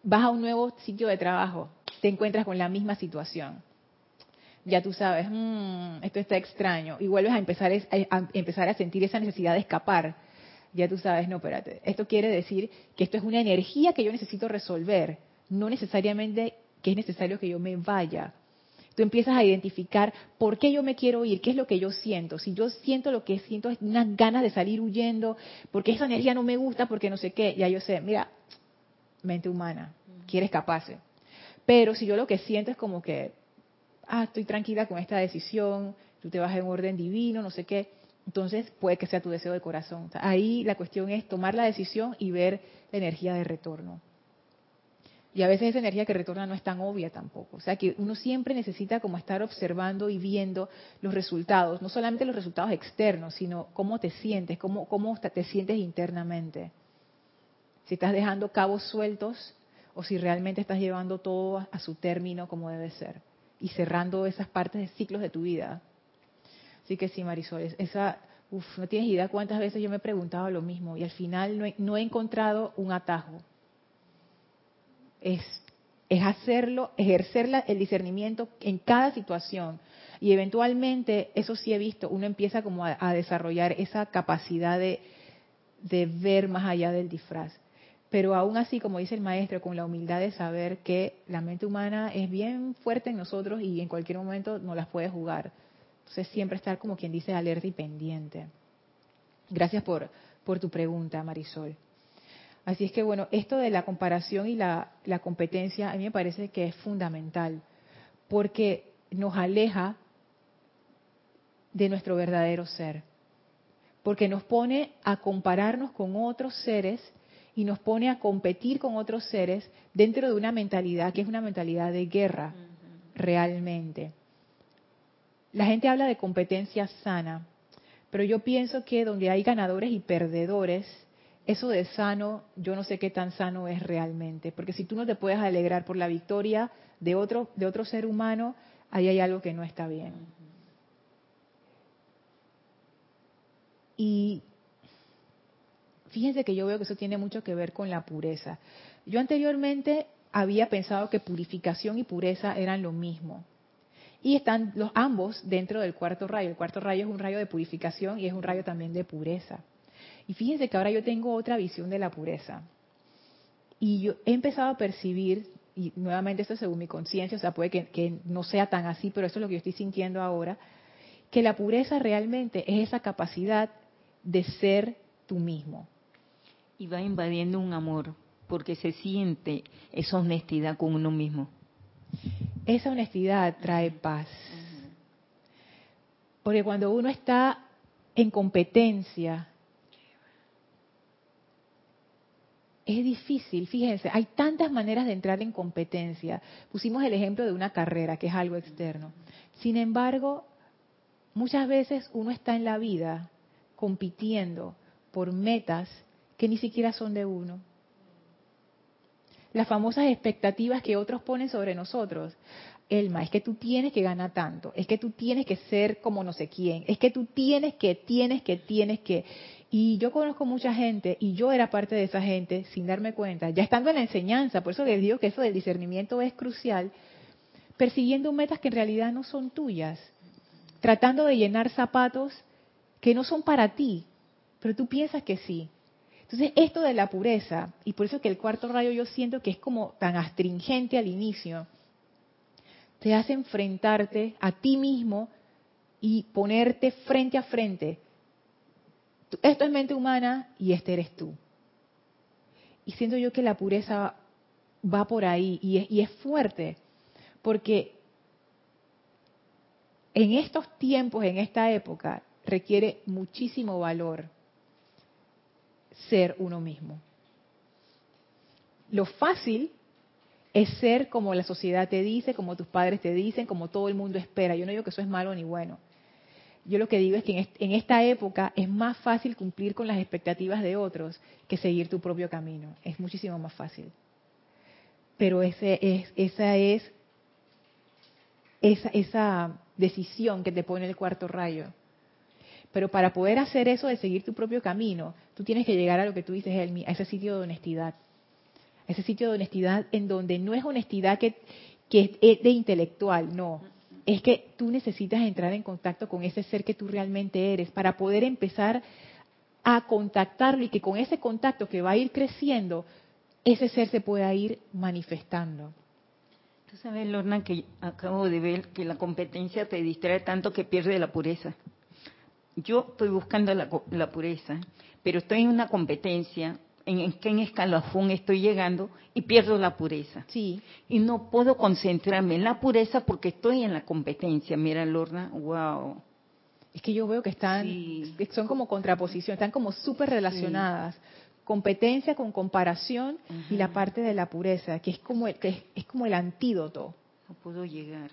vas a un nuevo sitio de trabajo, te encuentras con la misma situación. Ya tú sabes, mm, esto está extraño, y vuelves a empezar, a empezar a sentir esa necesidad de escapar. Ya tú sabes, no, espérate, esto quiere decir que esto es una energía que yo necesito resolver, no necesariamente que es necesario que yo me vaya tú empiezas a identificar por qué yo me quiero ir, qué es lo que yo siento. Si yo siento lo que siento es unas ganas de salir huyendo, porque esa energía no me gusta, porque no sé qué, ya yo sé, mira, mente humana, quiere escaparse. Pero si yo lo que siento es como que, ah, estoy tranquila con esta decisión, tú te vas en orden divino, no sé qué, entonces puede que sea tu deseo de corazón. Ahí la cuestión es tomar la decisión y ver la energía de retorno. Y a veces esa energía que retorna no es tan obvia tampoco. O sea que uno siempre necesita como estar observando y viendo los resultados, no solamente los resultados externos, sino cómo te sientes, cómo, cómo te sientes internamente. Si estás dejando cabos sueltos o si realmente estás llevando todo a su término como debe ser y cerrando esas partes de ciclos de tu vida. Así que sí, Marisol, esa, uf, no tienes idea cuántas veces yo me he preguntado lo mismo y al final no he encontrado un atajo es, hacerlo, ejercer el discernimiento en cada situación. Y eventualmente, eso sí he visto, uno empieza como a, desarrollar esa capacidad de, de ver más allá del disfraz. Pero aún así, como dice el maestro, con la humildad de saber que la mente humana es bien fuerte en nosotros y en cualquier momento nos las puede jugar. Entonces siempre estar como quien dice alerta y pendiente. Gracias por, tu pregunta, Marisol. Así es que bueno, esto de la comparación y la, competencia a mí me parece que es fundamental, porque nos aleja de nuestro verdadero ser, porque nos pone a compararnos con otros seres y nos pone a competir con otros seres dentro de una mentalidad que es una mentalidad de guerra, realmente. La gente habla de competencia sana, pero yo pienso que donde hay ganadores y perdedores, eso de sano, yo no sé qué tan sano es realmente, porque si tú no te puedes alegrar por la victoria de otro, de otro ser humano, ahí hay algo que no está bien. Y fíjense que yo veo que eso tiene mucho que ver con la pureza. Yo anteriormente había pensado que purificación y pureza eran lo mismo. Y están los ambos dentro del cuarto rayo. El cuarto rayo es un rayo de purificación y es un rayo también de pureza. Y fíjense que ahora yo tengo otra visión de la pureza. Y yo he empezado a percibir, y nuevamente esto según mi conciencia, o sea, puede que, no sea tan así, pero eso es lo que yo estoy sintiendo ahora, que la pureza realmente es esa capacidad de ser tú mismo.
Y va invadiendo un amor, porque se siente esa honestidad con uno mismo.
esa honestidad trae paz. Porque cuando uno está en competencia, es difícil, fíjense, hay tantas maneras de entrar en competencia. Pusimos el ejemplo de una carrera, que es algo externo. Sin embargo, muchas veces uno está en la vida compitiendo por metas que ni siquiera son de uno. Las famosas expectativas que otros ponen sobre nosotros. Elma, es que tú tienes que ganar tanto, es que tú tienes que ser como no sé quién, es que tú tienes que, tienes que, tienes que. Y yo conozco mucha gente, y yo era parte de esa gente sin darme cuenta, ya estando en la enseñanza, por eso les digo que eso del discernimiento es crucial, persiguiendo metas que en realidad no son tuyas, tratando de llenar zapatos que no son para ti, pero tú piensas que sí. Entonces, esto de la pureza, y por eso que el cuarto rayo yo siento que es como tan astringente al inicio, te hace enfrentarte a ti mismo y ponerte frente a frente. Esto es mente humana y este eres tú. Y siento yo que la pureza va por ahí y es, y es fuerte, porque en estos tiempos, en esta época, requiere muchísimo valor ser uno mismo. Lo fácil es ser como la sociedad te dice, como tus padres te dicen, como todo el mundo espera. Yo no digo que eso es malo ni bueno. Yo lo que digo es que en esta época es más fácil cumplir con las expectativas de otros que seguir tu propio camino. Es muchísimo más fácil. Pero ese es, esa es esa, esa decisión que te pone el cuarto rayo. Pero para poder hacer eso de seguir tu propio camino, tú tienes que llegar a lo que tú dices, Elmi, a ese sitio de honestidad ese sitio de honestidad en donde no es honestidad que, que es de intelectual, no. Es que tú necesitas entrar en contacto con ese ser que tú realmente eres para poder empezar a contactarlo y que con ese contacto que va a ir creciendo, ese ser se pueda ir manifestando.
Tú sabes, Lorna, que acabo de ver que la competencia te distrae tanto que pierde la pureza. Yo estoy buscando la, la pureza, pero estoy en una competencia en qué escalafón estoy llegando y pierdo la pureza.
Sí.
Y no puedo concentrarme en la pureza porque estoy en la competencia. Mira, Lorna, wow.
Es que yo veo que están, son como contraposición, están como súper relacionadas. Competencia con comparación y la parte de la pureza, que es como el, que es, como el antídoto.
No puedo llegar.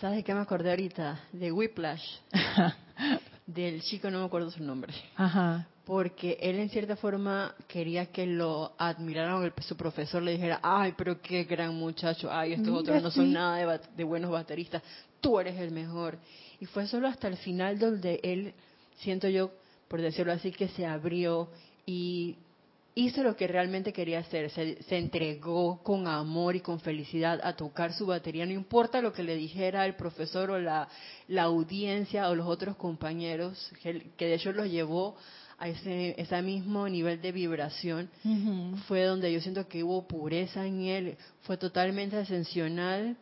¿Sabes de qué me acordé ahorita? De Whiplash. del chico, no me acuerdo su nombre.
Ajá
porque él en cierta forma quería que lo admiraran, su profesor le dijera, ay, pero qué gran muchacho, ay, estos otros no son nada de, buenos bateristas, tú eres el mejor. Y fue solo hasta el final donde él, siento yo, por decirlo así, que se abrió y hizo lo que realmente quería hacer, se, se, entregó con amor y con felicidad a tocar su batería, no importa lo que le dijera el profesor o la, la audiencia o los otros compañeros, que, que de hecho los llevó a ese, ese mismo nivel de vibración, fue donde yo siento que hubo pureza en él, fue totalmente ascensional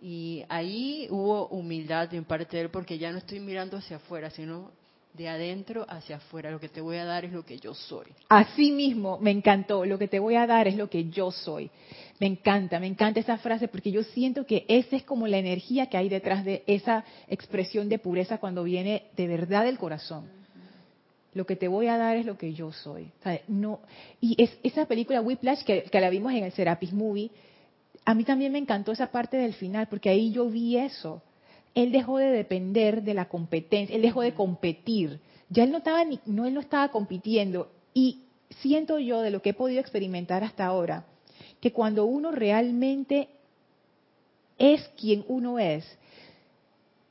y ahí hubo humildad en parte de él porque ya no estoy mirando hacia afuera, sino de adentro hacia afuera. Lo que te voy a dar es lo que yo soy.
Así mismo, me encantó. Lo que te voy a dar es lo que yo soy. Me encanta, me encanta esa frase porque yo siento que esa es como la energía que hay detrás de esa expresión de pureza cuando viene de verdad del corazón lo que te voy a dar es lo que yo soy. no, y es, esa película Whiplash que la vimos en el Serapis Movie, a mí también me encantó esa parte del final, porque ahí yo vi eso. Él dejó de depender de la competencia, él dejó de competir. Ya él no estaba, ni, no, él no estaba compitiendo. Y siento yo, de lo que he podido experimentar hasta ahora, que cuando uno realmente es quien uno es,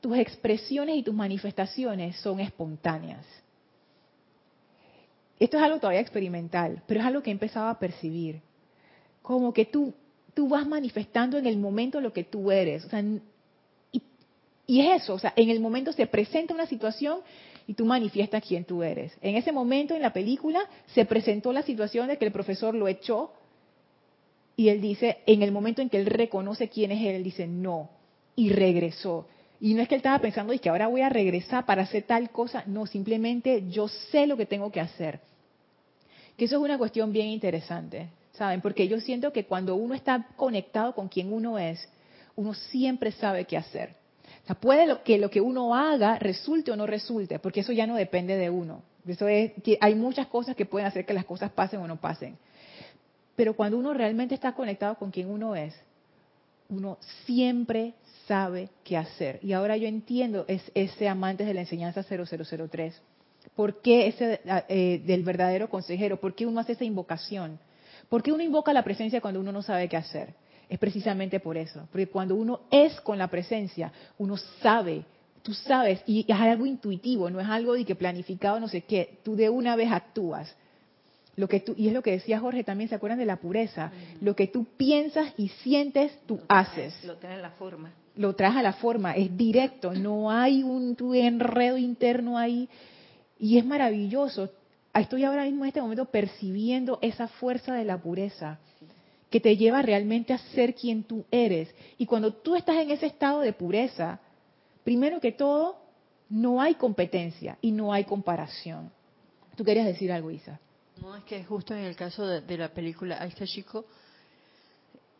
tus expresiones y tus manifestaciones son espontáneas esto es algo todavía experimental, pero es algo que he empezado a percibir. Como que tú, tú vas manifestando en el momento lo que tú eres. O sea, y, es eso, o sea, en el momento se presenta una situación y tú manifiestas quién tú eres. En ese momento en la película se presentó la situación de que el profesor lo echó y él dice, en el momento en que él reconoce quién es él, dice no y regresó. Y no es que él estaba pensando, y que ahora voy a regresar para hacer tal cosa. No, simplemente yo sé lo que tengo que hacer. Que eso es una cuestión bien interesante. ¿saben? Porque yo siento que cuando uno está conectado con quien uno es, uno siempre sabe qué hacer. Sea, puede que lo que uno haga resulte o no resulte, porque eso ya no depende de uno. Eso es, hay muchas cosas que pueden hacer que las cosas pasen o no pasen. Pero cuando uno realmente está conectado con quien uno es, uno siempre sabe qué hacer. Y ahora yo entiendo es ese amante de la enseñanza 0003. ¿Por qué ese eh, del verdadero consejero? ¿Por qué uno hace esa invocación? ¿Por qué uno invoca la presencia cuando uno no sabe qué hacer? Es precisamente por eso. Porque cuando uno es con la presencia, uno sabe, tú sabes, y es algo intuitivo, no es algo de que planificado, no sé qué, tú de una vez actúas. Lo que tú, y es lo que decía Jorge también, ¿se acuerdan de la pureza? Lo que tú piensas y sientes, tú haces.
Lo traes a la forma.
Lo traes a la forma, es directo, no hay un tu enredo interno ahí. Y es maravilloso. Estoy ahora mismo en este momento percibiendo esa fuerza de la pureza que te lleva realmente a ser quien tú eres. Y cuando tú estás en ese estado de pureza, primero que todo, no hay competencia y no hay comparación. ¿Tú querías decir algo, Isa?
No, es que justo en el caso de, la película A este chico,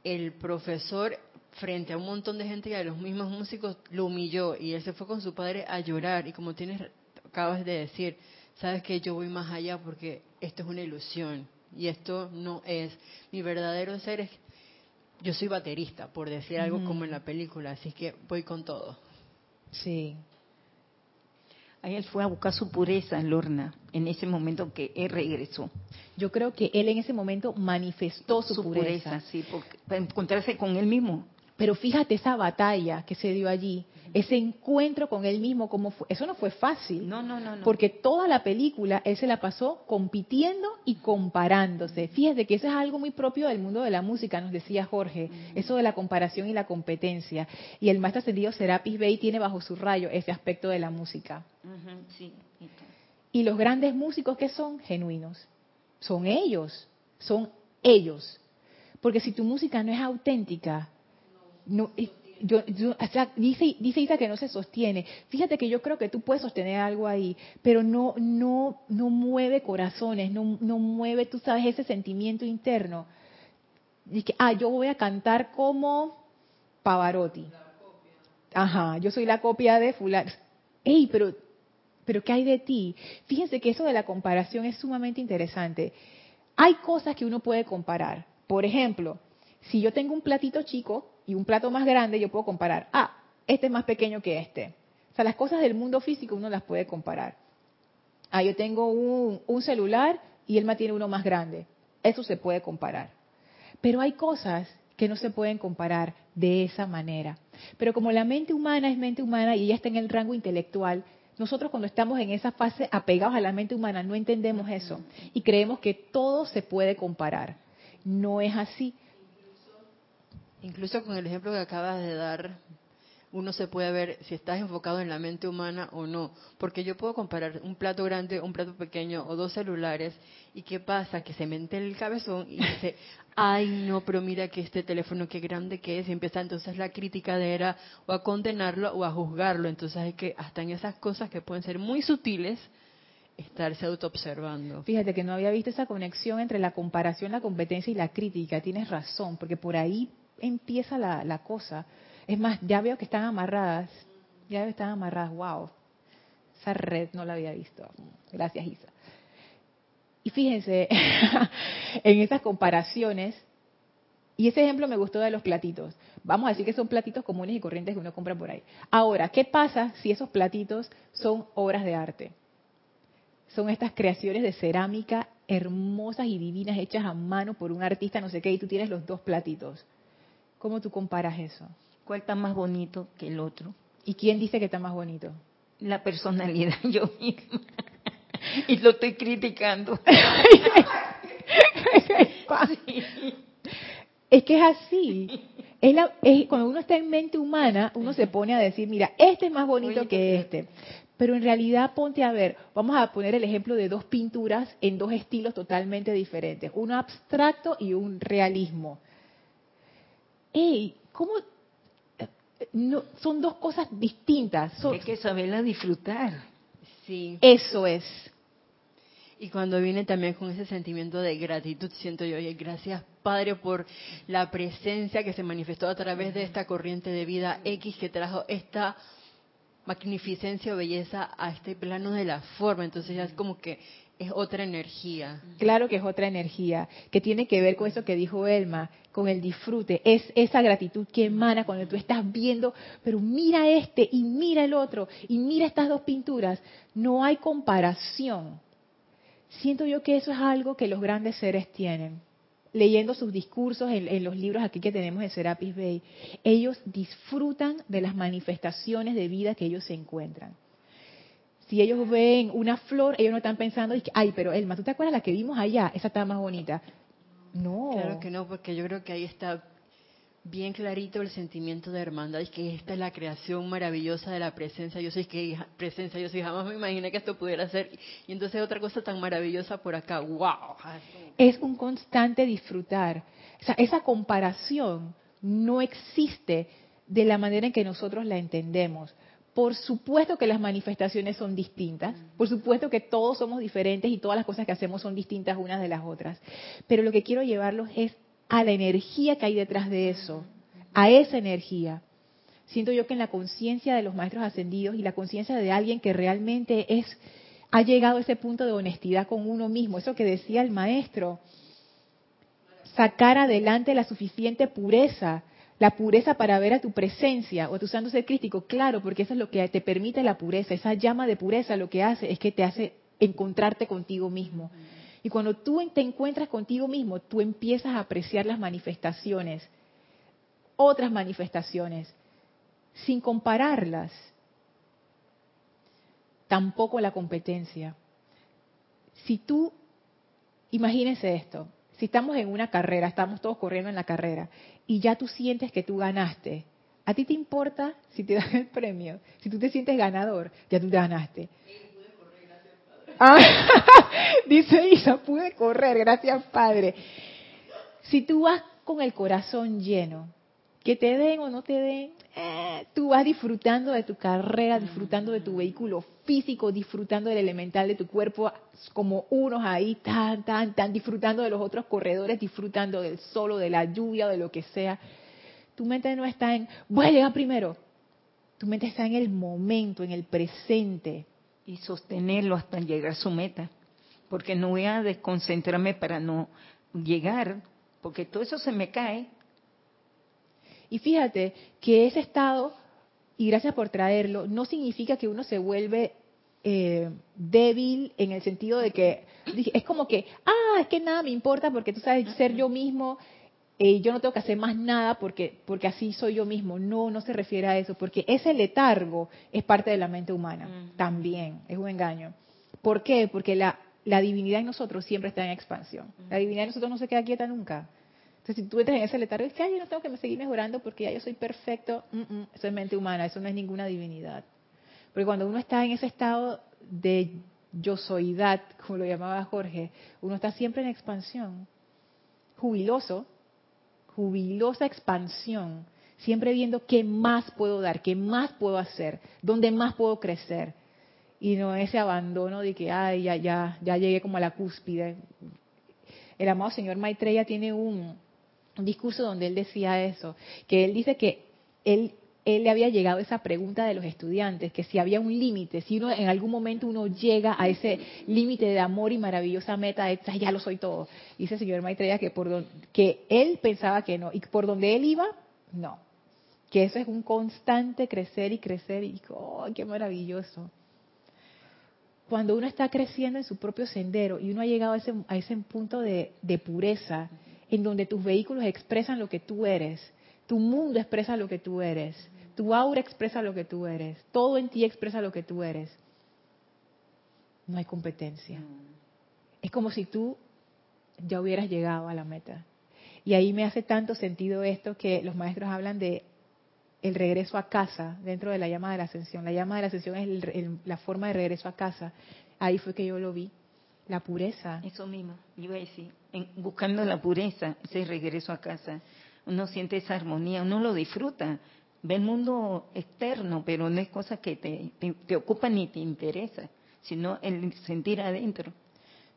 el profesor frente a un montón de gente y a los mismos músicos lo humilló y él se fue con su padre a llorar y como tienes acabas de decir, sabes que yo voy más allá porque esto es una ilusión y esto no es mi verdadero ser es yo soy baterista por decir algo como en la película así que voy con todo
sí
Ahí él fue a buscar su pureza en Lorna, en ese momento que él regresó.
Yo creo que él en ese momento manifestó su, pureza.
sí, para encontrarse con él mismo.
Pero fíjate esa batalla que se dio allí, ese encuentro con él mismo, fue. Eso no fue fácil.
No, no, no,
Porque toda la película él se la pasó compitiendo y comparándose. Fíjate que eso es algo muy propio del mundo de la música, nos decía Jorge, eso de la comparación y la competencia. Y el maestro ascendido Serapis Bey tiene bajo su rayo ese aspecto de la música. sí. Y los grandes músicos que son genuinos, son ellos, son ellos. Porque si tu música no es auténtica, no, yo, dice, dice Isa que no se sostiene. Fíjate que yo creo que tú puedes sostener algo ahí, pero no, no, no mueve corazones, no, no mueve, tú sabes, ese sentimiento interno. Dice ah, yo voy a cantar como Pavarotti. Ajá, yo soy la copia de fulano. Ey, pero, pero ¿qué hay de ti? Fíjense que eso de la comparación es sumamente interesante. Hay cosas que uno puede comparar. Por ejemplo, si yo tengo un platito chico y un plato más grande, yo puedo comparar, ah, este es más pequeño que este. O sea, las cosas del mundo físico uno las puede comparar. Ah, yo tengo un, un celular y él me tiene uno más grande. Eso se puede comparar. Pero hay cosas que no se pueden comparar de esa manera. Pero como la mente humana es mente humana y ella está en el rango intelectual, nosotros cuando estamos en esa fase apegados a la mente humana no entendemos eso y creemos que todo se puede comparar. No es así.
Incluso con el ejemplo que acabas de dar, uno se puede ver si estás enfocado en la mente humana o no. Porque yo puedo comparar un plato grande, un plato pequeño o dos celulares. ¿Y qué pasa? Que se mente el cabezón y dice, ay no, pero mira que este teléfono qué grande que es. Y empieza entonces la criticadera o a condenarlo o a juzgarlo. Entonces hay que, hasta en esas cosas que pueden ser muy sutiles, estarse autoobservando.
Fíjate que no había visto esa conexión entre la comparación, la competencia y la crítica. Tienes razón, porque por ahí empieza la, la cosa. Es más, ya veo que están amarradas. Ya veo que están amarradas. ¡Wow! Esa red no la había visto. Gracias, Isa. Y fíjense, en esas comparaciones, y ese ejemplo me gustó de los platitos. Vamos a decir que son platitos comunes y corrientes que uno compra por ahí. Ahora, ¿qué pasa si esos platitos son obras de arte? Son estas creaciones de cerámica hermosas y divinas hechas a mano por un artista, no sé qué, y tú tienes los dos platitos. ¿Cómo tú comparas eso?
¿Cuál está más bonito que el otro?
¿Y quién dice que está más bonito?
La personalidad, yo misma. y lo estoy criticando.
es que es así. Es la, es, cuando uno está en mente humana, uno se pone a decir, mira, este es más bonito que este. Pero en realidad ponte a ver, vamos a poner el ejemplo de dos pinturas en dos estilos totalmente diferentes, uno abstracto y un realismo hey, ¿cómo? No, son dos cosas distintas.
Hay que saberla disfrutar.
Sí. Eso es.
Y cuando viene también con ese sentimiento de gratitud, siento yo, oye, gracias Padre por la presencia que se manifestó a través de esta corriente de vida X que trajo esta magnificencia o belleza a este plano de la forma. Entonces ya es como que es otra energía.
Claro que es otra energía, que tiene que ver con eso que dijo Elma, con el disfrute. Es esa gratitud que emana cuando tú estás viendo, pero mira este y mira el otro y mira estas dos pinturas. No hay comparación. Siento yo que eso es algo que los grandes seres tienen. Leyendo sus discursos en, los libros aquí que tenemos en Serapis Bay, ellos disfrutan de las manifestaciones de vida que ellos se encuentran si ellos ven una flor, ellos no están pensando, ay, pero Elma, ¿tú te acuerdas la que vimos allá? Esa está más bonita. No.
Claro que no, porque yo creo que ahí está bien clarito el sentimiento de hermandad y que esta es la creación maravillosa de la presencia. Yo soy que presencia, yo soy jamás me imaginé que esto pudiera ser. Y entonces otra cosa tan maravillosa por acá. ¡Wow!
Es un constante disfrutar. O sea, esa comparación no existe de la manera en que nosotros la entendemos. Por supuesto que las manifestaciones son distintas, por supuesto que todos somos diferentes y todas las cosas que hacemos son distintas unas de las otras, pero lo que quiero llevarlos es a la energía que hay detrás de eso, a esa energía. Siento yo que en la conciencia de los maestros ascendidos y la conciencia de alguien que realmente es ha llegado a ese punto de honestidad con uno mismo, eso que decía el maestro, sacar adelante la suficiente pureza la pureza para ver a tu presencia o tu santo ser crítico, claro, porque eso es lo que te permite la pureza. Esa llama de pureza lo que hace es que te hace encontrarte contigo mismo. Y cuando tú te encuentras contigo mismo, tú empiezas a apreciar las manifestaciones, otras manifestaciones, sin compararlas. Tampoco la competencia. Si tú, imagínense esto, si estamos en una carrera, estamos todos corriendo en la carrera, y ya tú sientes que tú ganaste, ¿a ti te importa si te dan el premio? Si tú te sientes ganador, ya tú te ganaste. Ah, dice Isa, pude correr, gracias Padre. Si tú vas con el corazón lleno, que te den o no te den, eh, tú vas disfrutando de tu carrera, disfrutando de tu vehículo físico, disfrutando del elemental de tu cuerpo, como unos ahí, tan, tan, tan, disfrutando de los otros corredores, disfrutando del sol o de la lluvia o de lo que sea. Tu mente no está en, voy a llegar primero. Tu mente está en el momento, en el presente.
Y sostenerlo hasta llegar a su meta. Porque no voy a desconcentrarme para no llegar, porque todo eso se me cae
y fíjate que ese estado, y gracias por traerlo, no significa que uno se vuelve eh, débil en el sentido de que es como que, ah, es que nada me importa porque tú sabes ser yo mismo, y yo no tengo que hacer más nada porque, porque así soy yo mismo. No, no se refiere a eso, porque ese letargo es parte de la mente humana, también, es un engaño. ¿Por qué? Porque la, la divinidad en nosotros siempre está en expansión. La divinidad en nosotros no se queda quieta nunca. Entonces, si tú entras en ese letargo, es que Ay, yo no tengo que seguir mejorando porque ya yo soy perfecto, eso es mente humana, eso no es ninguna divinidad. Porque cuando uno está en ese estado de yo soydad, como lo llamaba Jorge, uno está siempre en expansión, jubiloso, jubilosa expansión, siempre viendo qué más puedo dar, qué más puedo hacer, dónde más puedo crecer. Y no ese abandono de que, ay, ya, ya, ya llegué como a la cúspide. El amado señor Maitreya tiene un, un discurso donde él decía eso, que él dice que él, él le había llegado esa pregunta de los estudiantes, que si había un límite, si uno en algún momento uno llega a ese límite de amor y maravillosa meta de ya lo soy todo. Dice el señor Maitreya que, por que él pensaba que no, y por donde él iba, no. Que eso es un constante crecer y crecer, y ¡oh, qué maravilloso! Cuando uno está creciendo en su propio sendero y uno ha llegado a ese, a ese punto de pureza, en donde tus vehículos expresan lo que tú eres, tu mundo expresa lo que tú eres, tu aura expresa lo que tú eres, todo en ti expresa lo que tú eres. No hay competencia. Es como si tú ya hubieras llegado a la meta. Y ahí me hace tanto sentido esto que los maestros hablan de el regreso a casa dentro de la llama de la ascensión. La llama de la ascensión es la forma de regreso a casa. Ahí fue que yo lo vi la pureza.
Eso mismo, iba a decir, buscando la pureza, ese regreso a casa, uno siente esa armonía, uno lo disfruta, ve el mundo externo, pero no es cosa que te, te, ocupa ni te interesa, sino el sentir adentro.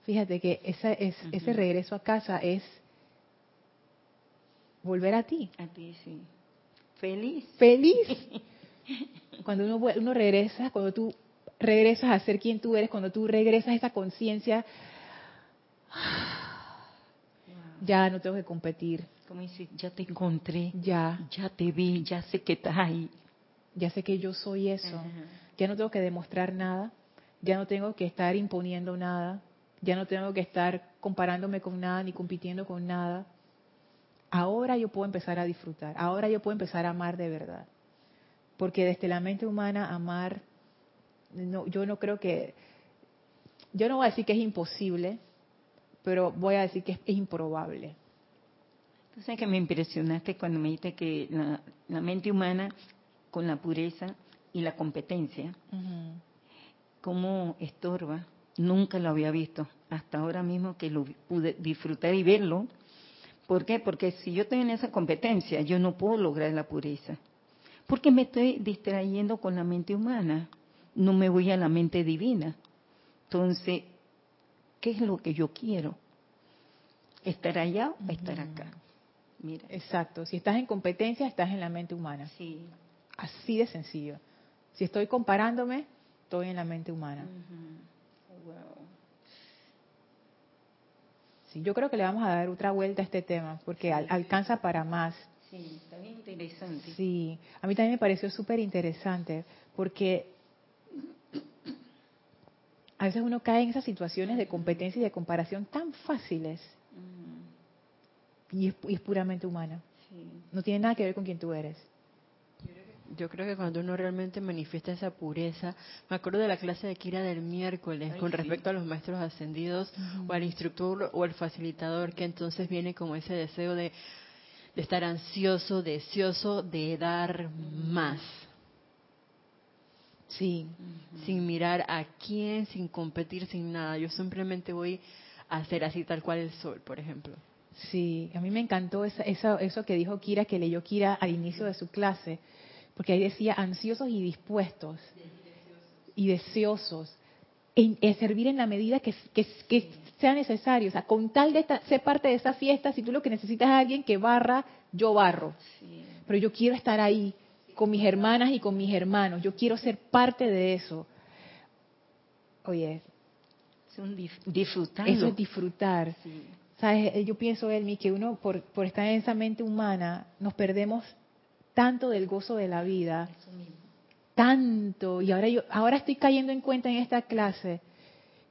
Fíjate que esa es, ese regreso a casa es volver a ti.
A ti, sí. Feliz.
Feliz. Cuando uno, uno regresa, cuando tú regresas a ser quien tú eres, cuando tú regresas a esa conciencia, ya no tengo que competir.
Como dice, ya te encontré,
ya,
ya te vi, ya sé que estás ahí.
Ya sé que yo soy eso. Ya no tengo que demostrar nada, ya no tengo que estar imponiendo nada, ya no tengo que estar comparándome con nada ni compitiendo con nada. Ahora yo puedo empezar a disfrutar, ahora yo puedo empezar a amar de verdad. Porque desde la mente humana amar, no, yo no creo que, yo no voy a decir que es imposible, pero voy a decir que es, improbable.
Tú sabes que me impresionaste cuando me dijiste que la, mente humana con la pureza y la competencia, cómo estorba Nunca lo había visto, hasta ahora mismo que lo pude disfrutar y verlo. ¿Por qué? Porque si yo estoy en esa competencia, yo no puedo lograr la pureza. Porque me estoy distrayendo con la mente humana, no me voy a la mente divina. Entonces, ¿qué es lo que yo quiero? ¿Estar allá o estar acá?
Mira. Exacto. Si estás en competencia, estás en la mente humana.
Sí.
Así de sencillo. Si estoy comparándome, estoy en la mente humana. Sí, yo creo que le vamos a dar otra vuelta a este tema, porque alcanza para más.
Sí, también interesante.
Sí, a mí también me pareció súper interesante, porque a veces uno cae en esas situaciones de competencia y de comparación tan fáciles. Y, es, y, es, puramente humana. No tiene nada que ver con quién tú eres.
Yo creo que cuando uno realmente manifiesta esa pureza, me acuerdo de la clase de Kira del miércoles con respecto a los maestros ascendidos o al instructor o al facilitador, que entonces viene como ese deseo de, estar ansioso, deseoso de dar más. Sí, sin mirar a quién, sin competir, sin nada. Yo simplemente voy a ser así tal cual el sol, por ejemplo.
Sí, a mí me encantó eso que dijo Kira, que leyó Kira al inicio de su clase porque ahí decía ansiosos y dispuestos y deseosos en, servir en la medida que, sea necesario. O sea, con tal de ser parte de esa fiesta, si tú lo que necesitas es alguien que barra, yo barro. Pero yo quiero estar ahí con mis hermanas y con mis hermanos. Yo quiero ser parte de eso. Oye,
es disfrutar.
Eso es disfrutar. ¿Sabes? Yo pienso, Elmi, que uno, por, por estar en esa mente humana, nos perdemos tanto del gozo de la vida, tanto, y ahora yo, ahora estoy cayendo en cuenta en esta clase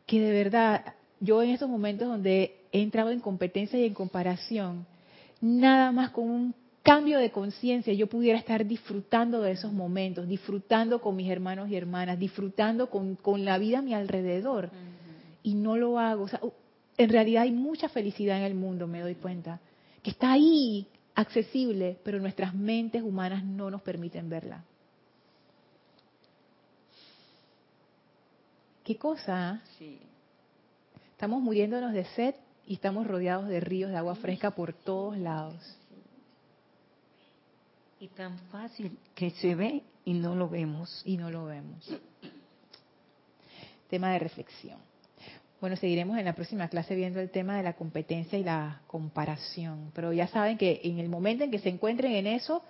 que de verdad yo en estos momentos donde he entrado en competencia y en comparación, nada más con un cambio de conciencia yo pudiera estar disfrutando de esos momentos, disfrutando con mis hermanos y hermanas, disfrutando con, con la vida a mi alrededor. Y no lo hago. O sea, en realidad hay mucha felicidad en el mundo, me doy cuenta, que está ahí, accesible, pero nuestras mentes humanas no nos permiten verla. ¿Qué cosa? Ah?
Sí.
Estamos muriéndonos de sed y estamos rodeados de ríos de agua fresca por todos lados.
Y tan fácil que se ve y no lo vemos.
Y no lo vemos. Tema de reflexión. Bueno, seguiremos en la próxima clase viendo el tema de la competencia y la comparación. Pero ya saben que en el momento en que se encuentren en eso,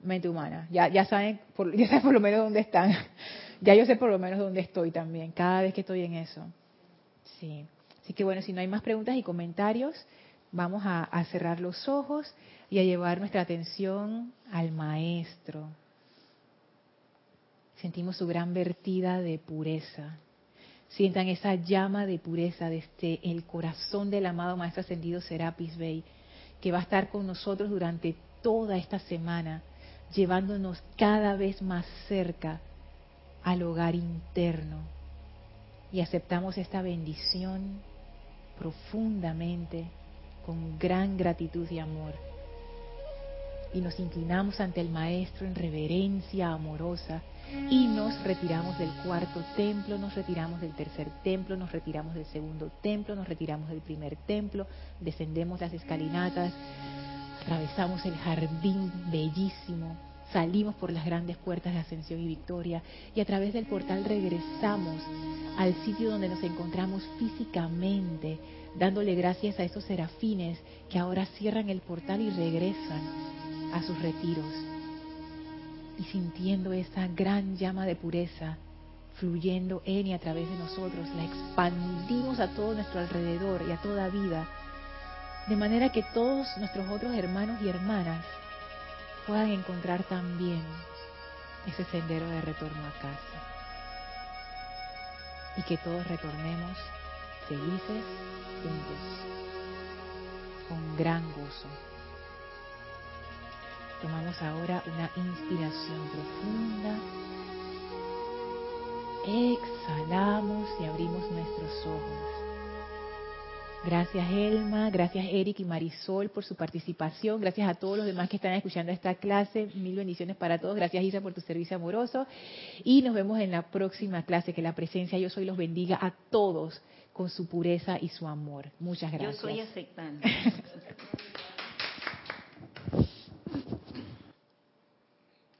mente humana, ya, ya, saben, por, ya saben por lo menos dónde están. Ya yo sé por lo menos dónde estoy también, cada vez que estoy en eso. Sí. Así que bueno, si no hay más preguntas y comentarios, vamos a, a cerrar los ojos y a llevar nuestra atención al Maestro. Sentimos su gran vertida de pureza sientan esa llama de pureza desde el corazón del amado Maestro Ascendido Serapis Bey, que va a estar con nosotros durante toda esta semana, llevándonos cada vez más cerca al hogar interno. Y aceptamos esta bendición profundamente, con gran gratitud y amor. Y nos inclinamos ante el Maestro en reverencia amorosa y nos retiramos del cuarto templo, nos retiramos del tercer templo, nos retiramos del segundo templo, nos retiramos del primer templo, descendemos las escalinatas, atravesamos el jardín bellísimo, salimos por las grandes puertas de ascensión y victoria y a través del portal regresamos al sitio donde nos encontramos físicamente, dándole gracias a esos serafines que ahora cierran el portal y regresan a sus retiros y sintiendo esa gran llama de pureza fluyendo en y a través de nosotros, la expandimos a todo nuestro alrededor y a toda vida, de manera que todos nuestros otros hermanos y hermanas puedan encontrar también ese sendero de retorno a casa. Y que todos retornemos felices juntos, con gran gozo. Tomamos ahora una inspiración profunda. Exhalamos y abrimos nuestros ojos. Gracias Elma, gracias Eric y Marisol por su participación, gracias a todos los demás que están escuchando esta clase, mil bendiciones para todos, gracias Isa por tu servicio amoroso y nos vemos en la próxima clase, que la presencia yo soy los bendiga a todos con su pureza y su amor. Muchas gracias.
Yo soy aceptando.